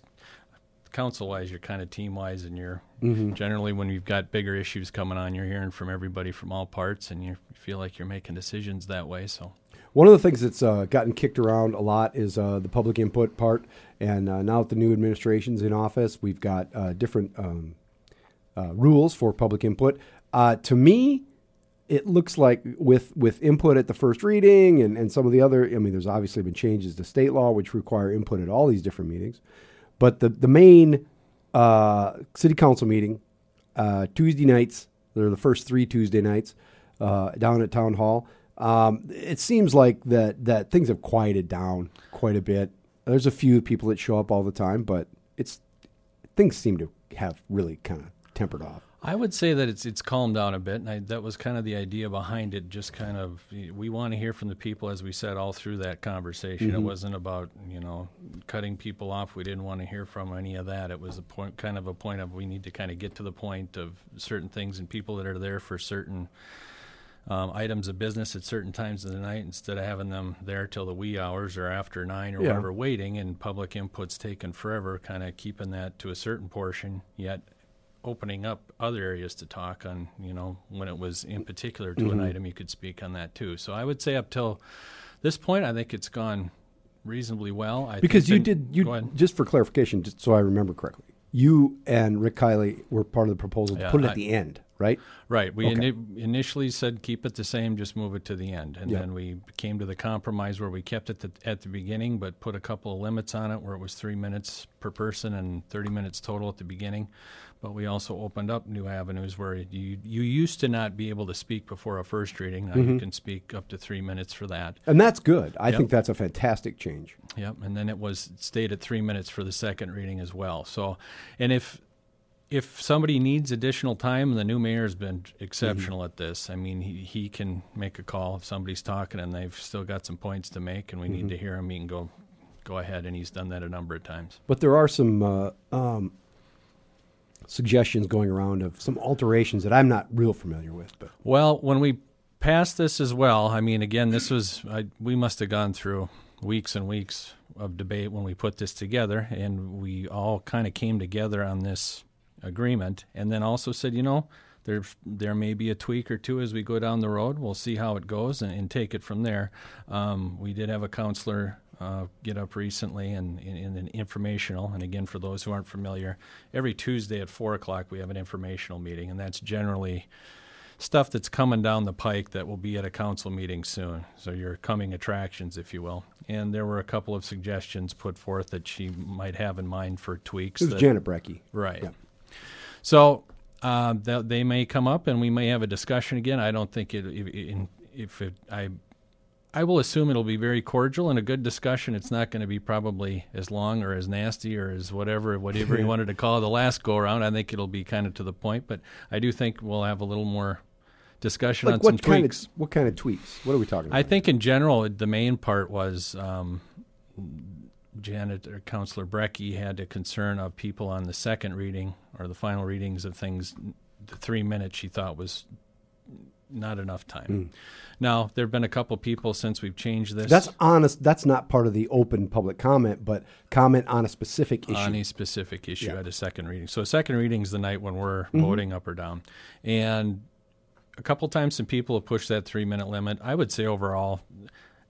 council wise, you're kind of team wise, and you're Mm-hmm. generally when you've got bigger issues coming on, you're hearing from everybody from all parts, and you feel like you're making decisions that way. So. One of the things that's uh, gotten kicked around a lot is uh, the public input part. And uh, now that the new administration's in office, we've got uh, different um, uh, rules for public input. Uh, to me, it looks like with with input at the first reading and, and some of the other, I mean, there's obviously been changes to state law which require input at all these different meetings. But the, the main city council meeting, Tuesday nights, they're the first three Tuesday nights down at Town Hall. Um, it seems like that, that things have quieted down quite a bit. There's a few people that show up all the time, but it's things seem to have really kind of tempered off. I would say that it's it's calmed down a bit, and I, that was kind of the idea behind it. Just kind of, we want to hear from the people, as we said all through that conversation. It wasn't about you know cutting people off. We didn't want to hear from any of that. It was a point, kind of a point of we need to kind of get to the point of certain things and people that are there for certain um, items of business at certain times of the night instead of having them there till the wee hours or after nine or Yeah. whatever waiting and public input's taken forever kind of keeping that to a certain portion yet opening up other areas to talk on you know when it was in particular to an item you could speak on that too so i would say up till this point i think it's gone reasonably well I Because you did you just for clarification, just so I remember correctly. You and Rick Kiley were part of the proposal to Yeah, put it at I- the end, right? Right. We Okay. ini- initially said keep it the same, just move it to the end, and Yep. then we came to the compromise where we kept it the, at the beginning, but put a couple of limits on it, where it was three minutes per person and thirty minutes total at the beginning. But we also opened up new avenues where you you used to not be able to speak before a first reading. Now Mm-hmm. you can speak up to three minutes for that. And that's good. I Yep. think that's a fantastic change. Yep, and then it was stayed at three minutes for the second reading as well. So, and if if somebody needs additional time, the new mayor's been exceptional at this. I mean, he he can make a call if somebody's talking and they've still got some points to make, and we need to hear him. He can go go ahead, and he's done that a number of times. But there are some uh, um, suggestions going around of some alterations that I'm not real familiar with. But Well, when we passed this as well, I mean, again, this was I, we must have gone through weeks and weeks of debate when we put this together, and we all kind of came together on this agreement, and then also said, you know, there there may be a tweak or two as we go down the road. We'll see how it goes and, and take it from there. Um, we did have a counselor uh, get up recently and in, an informational. And again, for those who aren't familiar, every Tuesday at four o'clock we have an informational meeting, and that's generally stuff that's coming down the pike that will be at a council meeting soon. So your coming attractions, if you will. And there were a couple of suggestions put forth that she might have in mind for tweaks. it was that- Janet Brekke. Right. Yeah. So uh, th- they may come up, and we may have a discussion again. I don't think it. If, if it, I, I will assume it'll be very cordial and a good discussion. It's not going to be probably as long or as nasty or as whatever whatever you wanted to call the last go around. I think it'll be kind of to the point, but I do think we'll have a little more discussion Like on some kind tweaks. of what kind of tweaks? What are we talking about? I think in general, the main part was um, Janet or Councillor Brekke had a concern of people on the second reading or the final readings of things. The three minutes she thought was not enough time. Now there have been a couple people since we've changed this. That's honest. That's not part of the open public comment, but comment on a specific issue. on a specific issue Yeah. Mm-hmm. at a second reading. So a second reading is the night when we're voting up or down. And a couple times some people have pushed that three minute limit. I would say overall,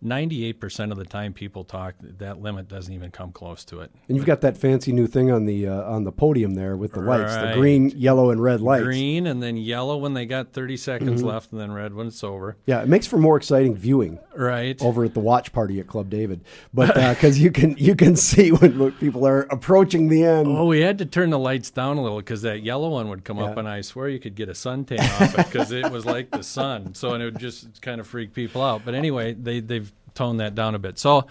98% of the time people talk, that limit doesn't even come close to it. and you've got that fancy new thing on the uh, on the podium there with the lights, the green, yellow, and red lights. Green and then yellow when they got 30 seconds Mm-hmm. left, and then red when it's over. Yeah, it makes for more exciting viewing Right. over at the watch party at Club David, but because you can you can see when, people are approaching the end. Oh, we had to turn the lights down a little because that yellow one would come up, and I swear you could get a suntan off it because it was like the sun. So and it would just kind of freak people out. But anyway, they they've toned that down a bit. So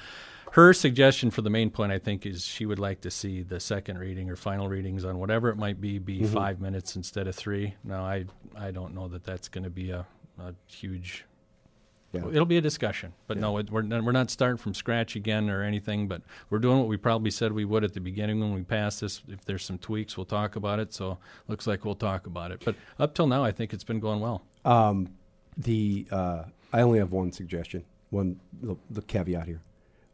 her suggestion for the main point, I think, is she would like to see the second reading or final readings on whatever it might be be Mm-hmm. five minutes instead of three. Now, I I don't know that that's going to be a, a huge Yeah. It'll be a discussion, but no, it, we're not, we're not starting from scratch again or anything. But we're doing what we probably said we would at the beginning when we passed this. If there's some tweaks, we'll talk about it. So looks like we'll talk about it. But up till now, I think it's been going well. Um, The uh, I only have one suggestion, one the, the caveat here.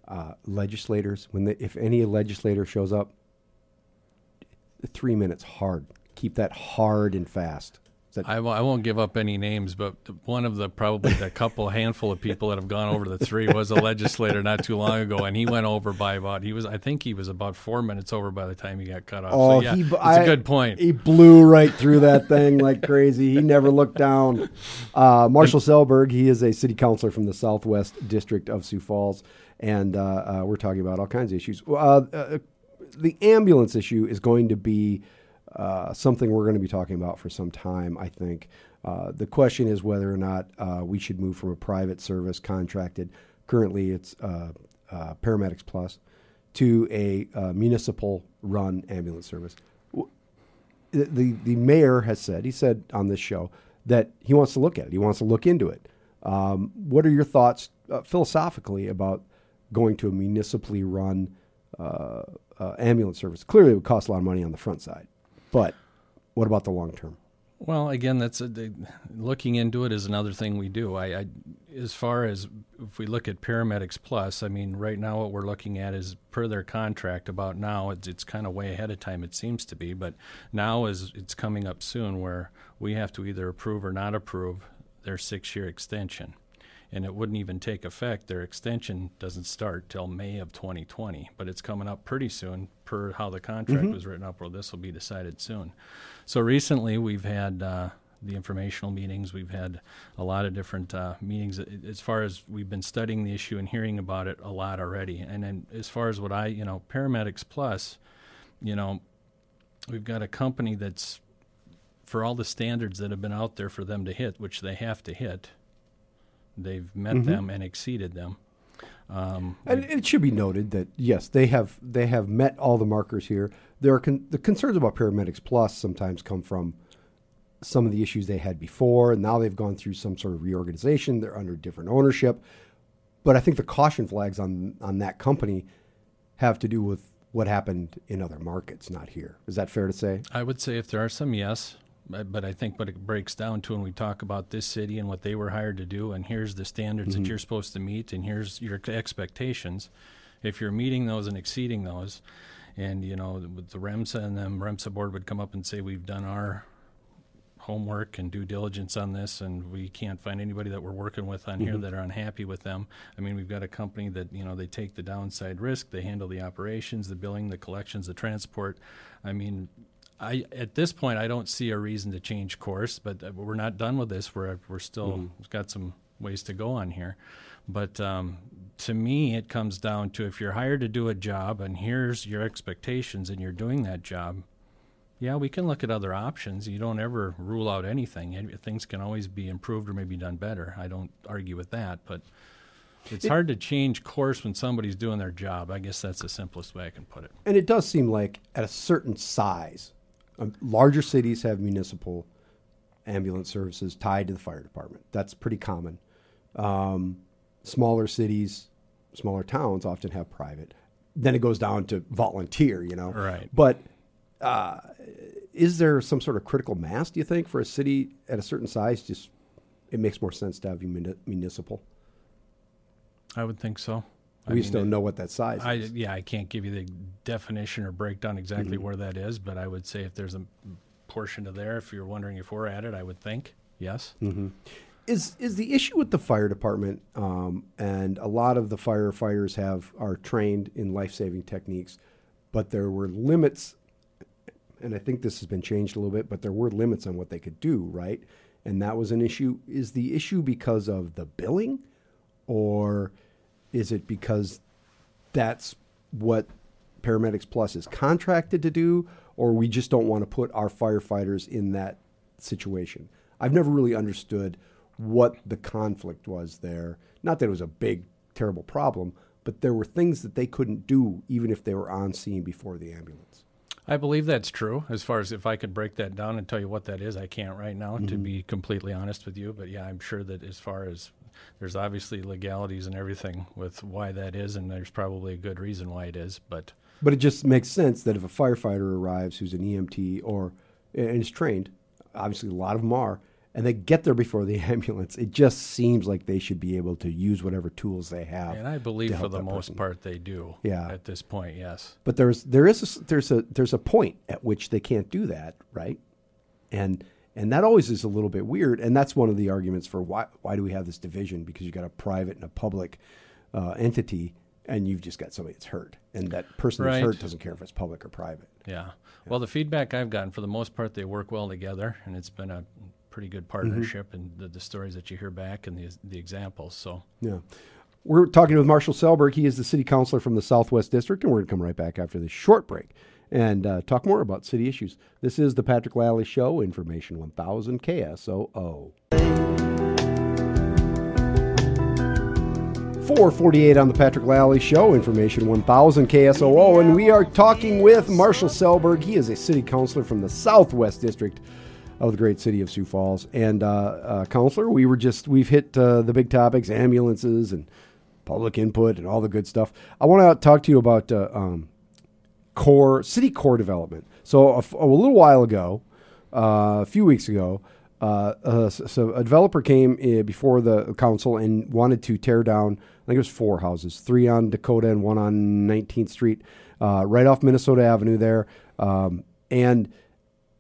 Uh, legislators, when they, if any legislator shows up, three minutes hard. Keep that hard and fast. That- I, w- I won't give up any names, but one of the probably the couple handful of people that have gone over the three was a legislator not too long ago, and he went over by about he was I think he was about four minutes over by the time he got cut off. Oh, so yeah, he, it's I- a good point. He blew right through that thing like crazy. He never looked down. Uh, Marshall Selberg, he is a city councilor from the Southwest District of Sioux Falls, and uh, uh, we're talking about all kinds of issues. Uh, uh, the ambulance issue is going to be uh, something we're going to be talking about for some time, I think. Uh, the question is whether or not uh, we should move from a private service contracted, currently it's uh, uh, Paramedics Plus, to a uh, municipal run ambulance service. the, the the mayor has said he said on this show that he wants to look at it. He wants to look into it. Um, what are your thoughts philosophically about going to a municipally run ambulance service? Clearly, it would cost a lot of money on the front side, but what about the long term? Well, again, that's a, the, looking into it is another thing we do. I, I, as far as if we look at Paramedics Plus, I mean, right now what we're looking at is per their contract. About now, it's, it's kind of way ahead of time. It seems to be, but now is it's coming up soon where we have to either approve or not approve their six-year extension, and it wouldn't even take effect. Their extension doesn't start till May of 2020, but it's coming up pretty soon per how the contract was written up. Well, this will be decided soon. So recently, we've had uh, the informational meetings. We've had a lot of different uh, meetings. As far as we've been studying the issue and hearing about it a lot already. And then as far as what I, you know, Paramedics Plus, you know, we've got a company that's for all the standards that have been out there for them to hit, which they have to hit. They've met them and exceeded them. Um, And it should be noted that yes, they have they have met all the markers here. There are con- the concerns about paramedics plus sometimes come from some of the issues they had before. and Now they've gone through some sort of reorganization. They're under different ownership, but I think the caution flags on on that company have to do with what happened in other markets, not here. Is that fair to say? I would say if there are some, yes. But but I think what it breaks down to when we talk about this city and what they were hired to do, and here's the standards that mm-hmm. you're supposed to meet, and here's your expectations. If you're meeting those and exceeding those, and you know with the REMSA and then REMSA board would come up and say we've done our homework and due diligence on this, and we can't find anybody that we're working with on here mm-hmm. that are unhappy with them. I mean, we've got a company that you know they take the downside risk, they handle the operations, the billing, the collections, the transport. I mean, I at this point I don't see a reason to change course, but uh, we're not done with this. We're we're still we've got some ways to go on here. But um, to me, it comes down to if you're hired to do a job and here's your expectations and you're doing that job, yeah, we can look at other options. You don't ever rule out anything. Things can always be improved or maybe done better. I don't argue with that, but it's hard to change course when somebody's doing their job. I guess that's the simplest way I can put it. And it does seem like at a certain size, um, larger cities have municipal ambulance services tied to the fire department. That's pretty common. Um, smaller cities, smaller towns often have private. Then it goes down to volunteer, you know. Right. But uh, is there some sort of critical mass? Do you think for a city at a certain size, just it makes more sense to have municipal? I would think so. I We mean, just don't know what that size I is. yeah, I can't give you the definition or breakdown exactly where that is, but I would say if there's a portion of there, if you're wondering if we're at it, I would think yes. is is the issue with the fire department, um, and a lot of the firefighters have are trained in life saving techniques, but there were limits, and I think this has been changed a little bit, but there were limits on what they could do, right? And that was an issue. Is the issue because of the billing, or is it because that's what Paramedics Plus is contracted to do, or we just don't want to put our firefighters in that situation. I've never really understood what the conflict was there. Not that it was a big, terrible problem, but there were things that they couldn't do even if they were on scene before the ambulance. I believe that's true. As far as if I could break that down and tell you what that is, I can't right now, to mm-hmm. be completely honest with you. But yeah, I'm sure that as far as there's obviously legalities and everything with why that is, and there's probably a good reason why it is. But But it just makes sense that if a firefighter arrives who's an EMT or and is trained, obviously a lot of them are, and they get there before the ambulance, it just seems like they should be able to use whatever tools they have. and I believe for the most person. part they do. Yeah. At this point, yes. But there's there is a, there's a there's a point at which they can't do that, right? And and that always is a little bit weird. And that's one of the arguments for why why do we have this division? Because you've got a private and a public uh, entity, and you've just got somebody that's hurt, and that person that's hurt doesn't care if it's public or private. Yeah. Well, the feedback I've gotten for the most part, they work well together, and it's been a pretty good partnership. And the, the stories that you hear back and the the examples. So Yeah. We're talking with Marshall Selberg. He is the city councilor from the Southwest District, and we're going to come right back after this short break and uh, talk more about city issues. This is the Patrick Lally Show, Information 1000 KSOO. 448 on the Patrick Lally Show, Information 1000 KSOO, and we are talking with Marshall Selberg. He is a city councilor from the Southwest District of the great city of Sioux Falls. And, uh, uh, councilor, we were just, we've hit uh, the big topics ambulances and public input and all the good stuff. I want to talk to you about uh, um, core, city core development. So, a little while ago, uh, a few weeks ago, uh, uh, so a developer came uh, before the council and wanted to tear down. I think it was four houses, three on Dakota and one on 19th Street, uh, right off Minnesota Avenue there. Um, and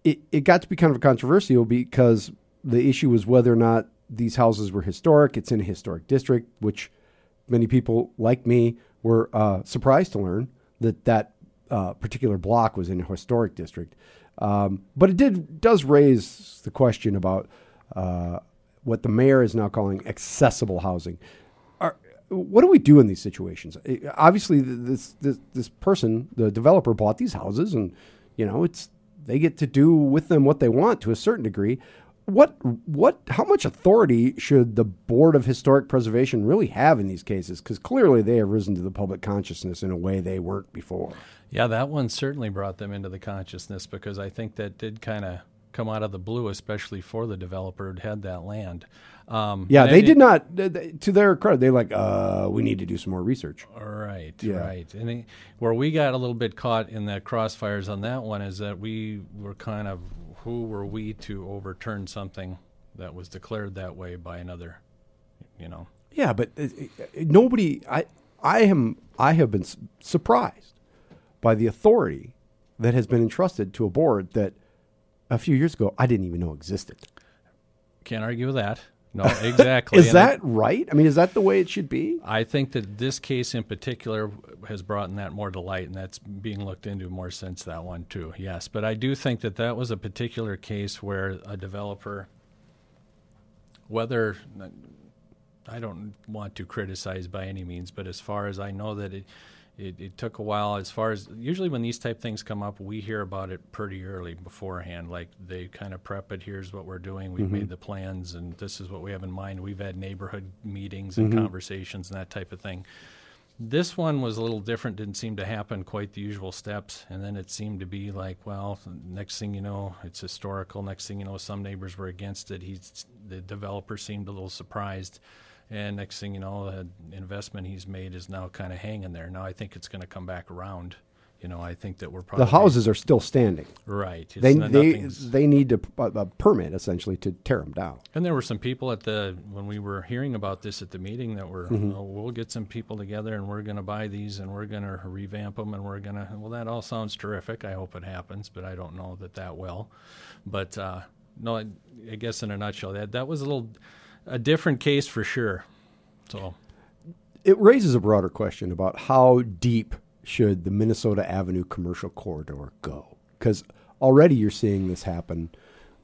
it, it got to be kind of controversial because the issue was whether or not these houses were historic. It's in a historic district, which many people like me were uh, surprised to learn that that uh, particular block was in a historic district. Um, but it did does raise the question about uh, what the mayor is now calling accessible housing. Are, what do we do in these situations? Eh, Obviously, this, this this person, the developer, bought these houses, and you know it's they get to do with them what they want to a certain degree. What what how much authority should the board of historic preservation really have in these cases? Because clearly they have risen to the public consciousness in a way they weren't before. Yeah, that one certainly brought them into the consciousness because I think that did kind of come out of the blue, especially for the developer who had that land. Um, Yeah, they it- did not. th- th- To their credit, they like, uh, we need to do some more research. Right, Yeah. right. And it, where we got a little bit caught in the crossfires on that one is that we were kind of who were we to overturn something that was declared that way by another, you know. Yeah, but uh, uh, nobody. I I am I have been s- surprised by the authority that has been entrusted to a board that a few years ago I didn't even know existed. Can't argue with that. No, exactly. Is And that right? I mean, is that the way it should be? I think that this case in particular has brought that more to light, and that's being looked into more since that one too. Yes, but I do think that that was a particular case where a developer, whether I don't want to criticize by any means, but as far as I know that it, it, it took a while. As far as usually when these type things come up, we hear about it pretty early beforehand. Like they kind of prep it. Here's what we're doing. We've made mm-hmm. the plans, and this is what we have in mind. We've had neighborhood meetings and mm-hmm. conversations and that type of thing. This one was a little different. Didn't seem to happen quite the usual steps, and then it seemed to be like, well, next thing you know, it's historical. Next thing you know, some neighbors were against it. He's the developer seemed a little surprised, and next thing you know, the investment he's made is now kind of hanging there. Now I think it's going to come back around. You know, I think that we're probably The houses are still standing. right. It's They not- they they need to a, a permit essentially to tear them down. And there were some people at the when we were hearing about this at the meeting that were, Mm-hmm. oh, we'll get some people together and we're going to buy these and we're going to revamp them and we're going to. Well, that all sounds terrific. I hope it happens, but I don't know that that will. But uh, no, I, I guess in a nutshell, that that was a little a different case for sure. So it raises a broader question about how deep should the Minnesota Avenue commercial corridor go? Because already you're seeing this happen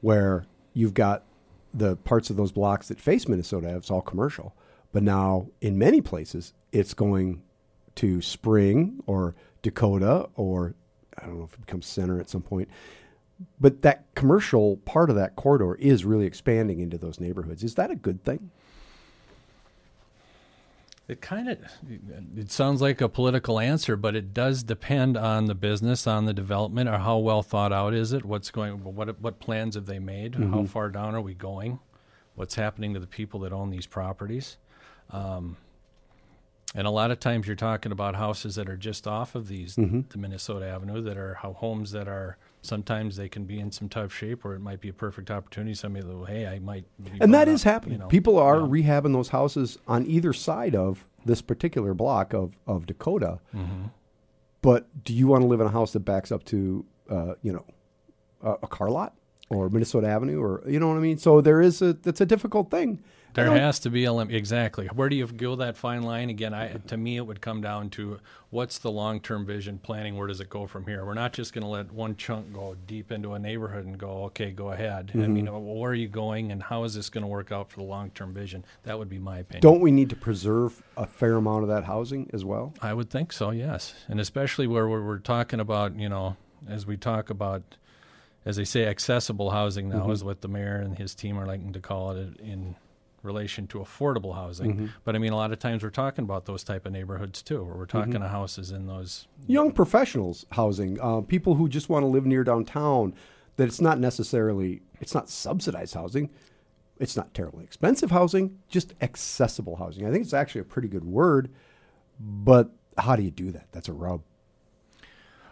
where you've got the parts of those blocks that face Minnesota it's all commercial. But now in many places, it's going to Spring or Dakota or I don't know if it becomes Center at some point. But that commercial part of that corridor is really expanding into those neighborhoods. Is that a good thing? It kind of it sounds like a political answer, but it does depend on the business, on the development, or how well thought out is it? What's going? What what plans have they made? How far down are we going? What's happening to the people that own these properties? Um, and a lot of times you're talking about houses that are just off of these the Minnesota Avenue that are ho- homes that are sometimes they can be in some tough shape, or it might be a perfect opportunity. Somebody that hey, I might. And that is happening. you know. People are Yeah. rehabbing those houses on either side of this particular block of, of Dakota. Mm-hmm. But do you want to live in a house that backs up to, uh, you know, a, a car lot or Minnesota Avenue or you know what I mean? So there is a that's a difficult thing. There has to be a lim- exactly. Where do you go that fine line again? I to me it would come down to what's the long term vision planning. Where does it go from here? We're not just going to let one chunk go deep into a neighborhood and go, okay, go ahead. I mean, Mm-hmm. well, where are you going, and how is this going to work out for the long term vision? That would be my opinion. Don't we need to preserve a fair amount of that housing as well? I would think so, yes. And especially where we're, we're talking about, you know, as we talk about, as they say, accessible housing now is what the mayor and his team are liking to call it in relation to affordable housing. Mm-hmm. But I mean, a lot of times we're talking about those type of neighborhoods too, where we're talking to houses in those. young professionals housing, uh, people who just want to live near downtown. That it's not necessarily it's not subsidized housing. It's not terribly expensive housing, just accessible housing. I think it's actually a pretty good word, but how do you do that? That's a rub.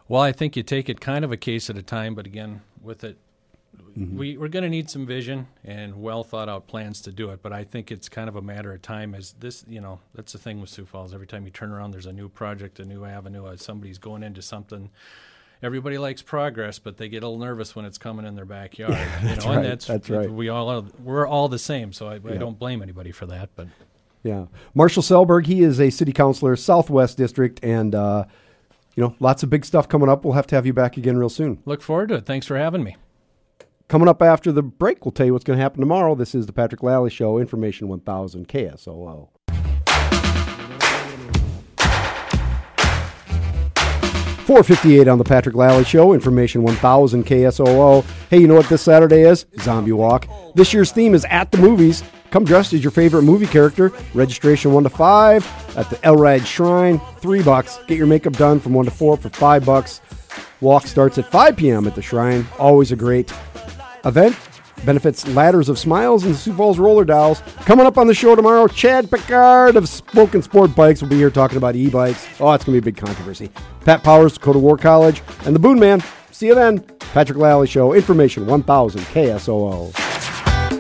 Well, I think you take it kind of a case at a time, but again, with it, Mm-hmm. we, we're going to need some vision and well thought out plans to do it. But I think it's kind of a matter of time. As this, you know, that's the thing with Sioux Falls. Every time you turn around, there's a new project, a new avenue. As somebody's going into something. Everybody likes progress, but they get a little nervous when it's coming in their backyard. you know, that's and right, that's that's right. We all are, we're all the same, so I, I don't blame anybody for that. But Yeah, Marshall Selberg, he is a city councilor, Southwest District, and uh, you know, lots of big stuff coming up. We'll have to have you back again real soon. look forward to it. Thanks for having me. Coming up after the break, we'll tell you what's going to happen tomorrow. This is the Patrick Lally Show, Information 1000 KSOO. 458 on the Patrick Lally Show, Information 1000 KSOO. Hey, you know what this Saturday is? Zombie Walk. This year's theme is At the Movies. Come dressed as your favorite movie character. Registration 1 to 5 at the El Riad Shrine, 3 bucks. Get your makeup done from 1 to 4 for 5 bucks. Walk starts at 5 p.m. at the Shrine. Always a great event. Benefits Ladders of Smiles and Sioux Falls Roller Dolls. Coming up on the show tomorrow, Chad Picard of Spoke-N-Sport Bikes will be here talking about e-bikes. Oh, it's going to be a big controversy. Pat Powers, Dakota War College, and the Boone Man. See you then. Patrick Lally Show, Information 1000 KSOO.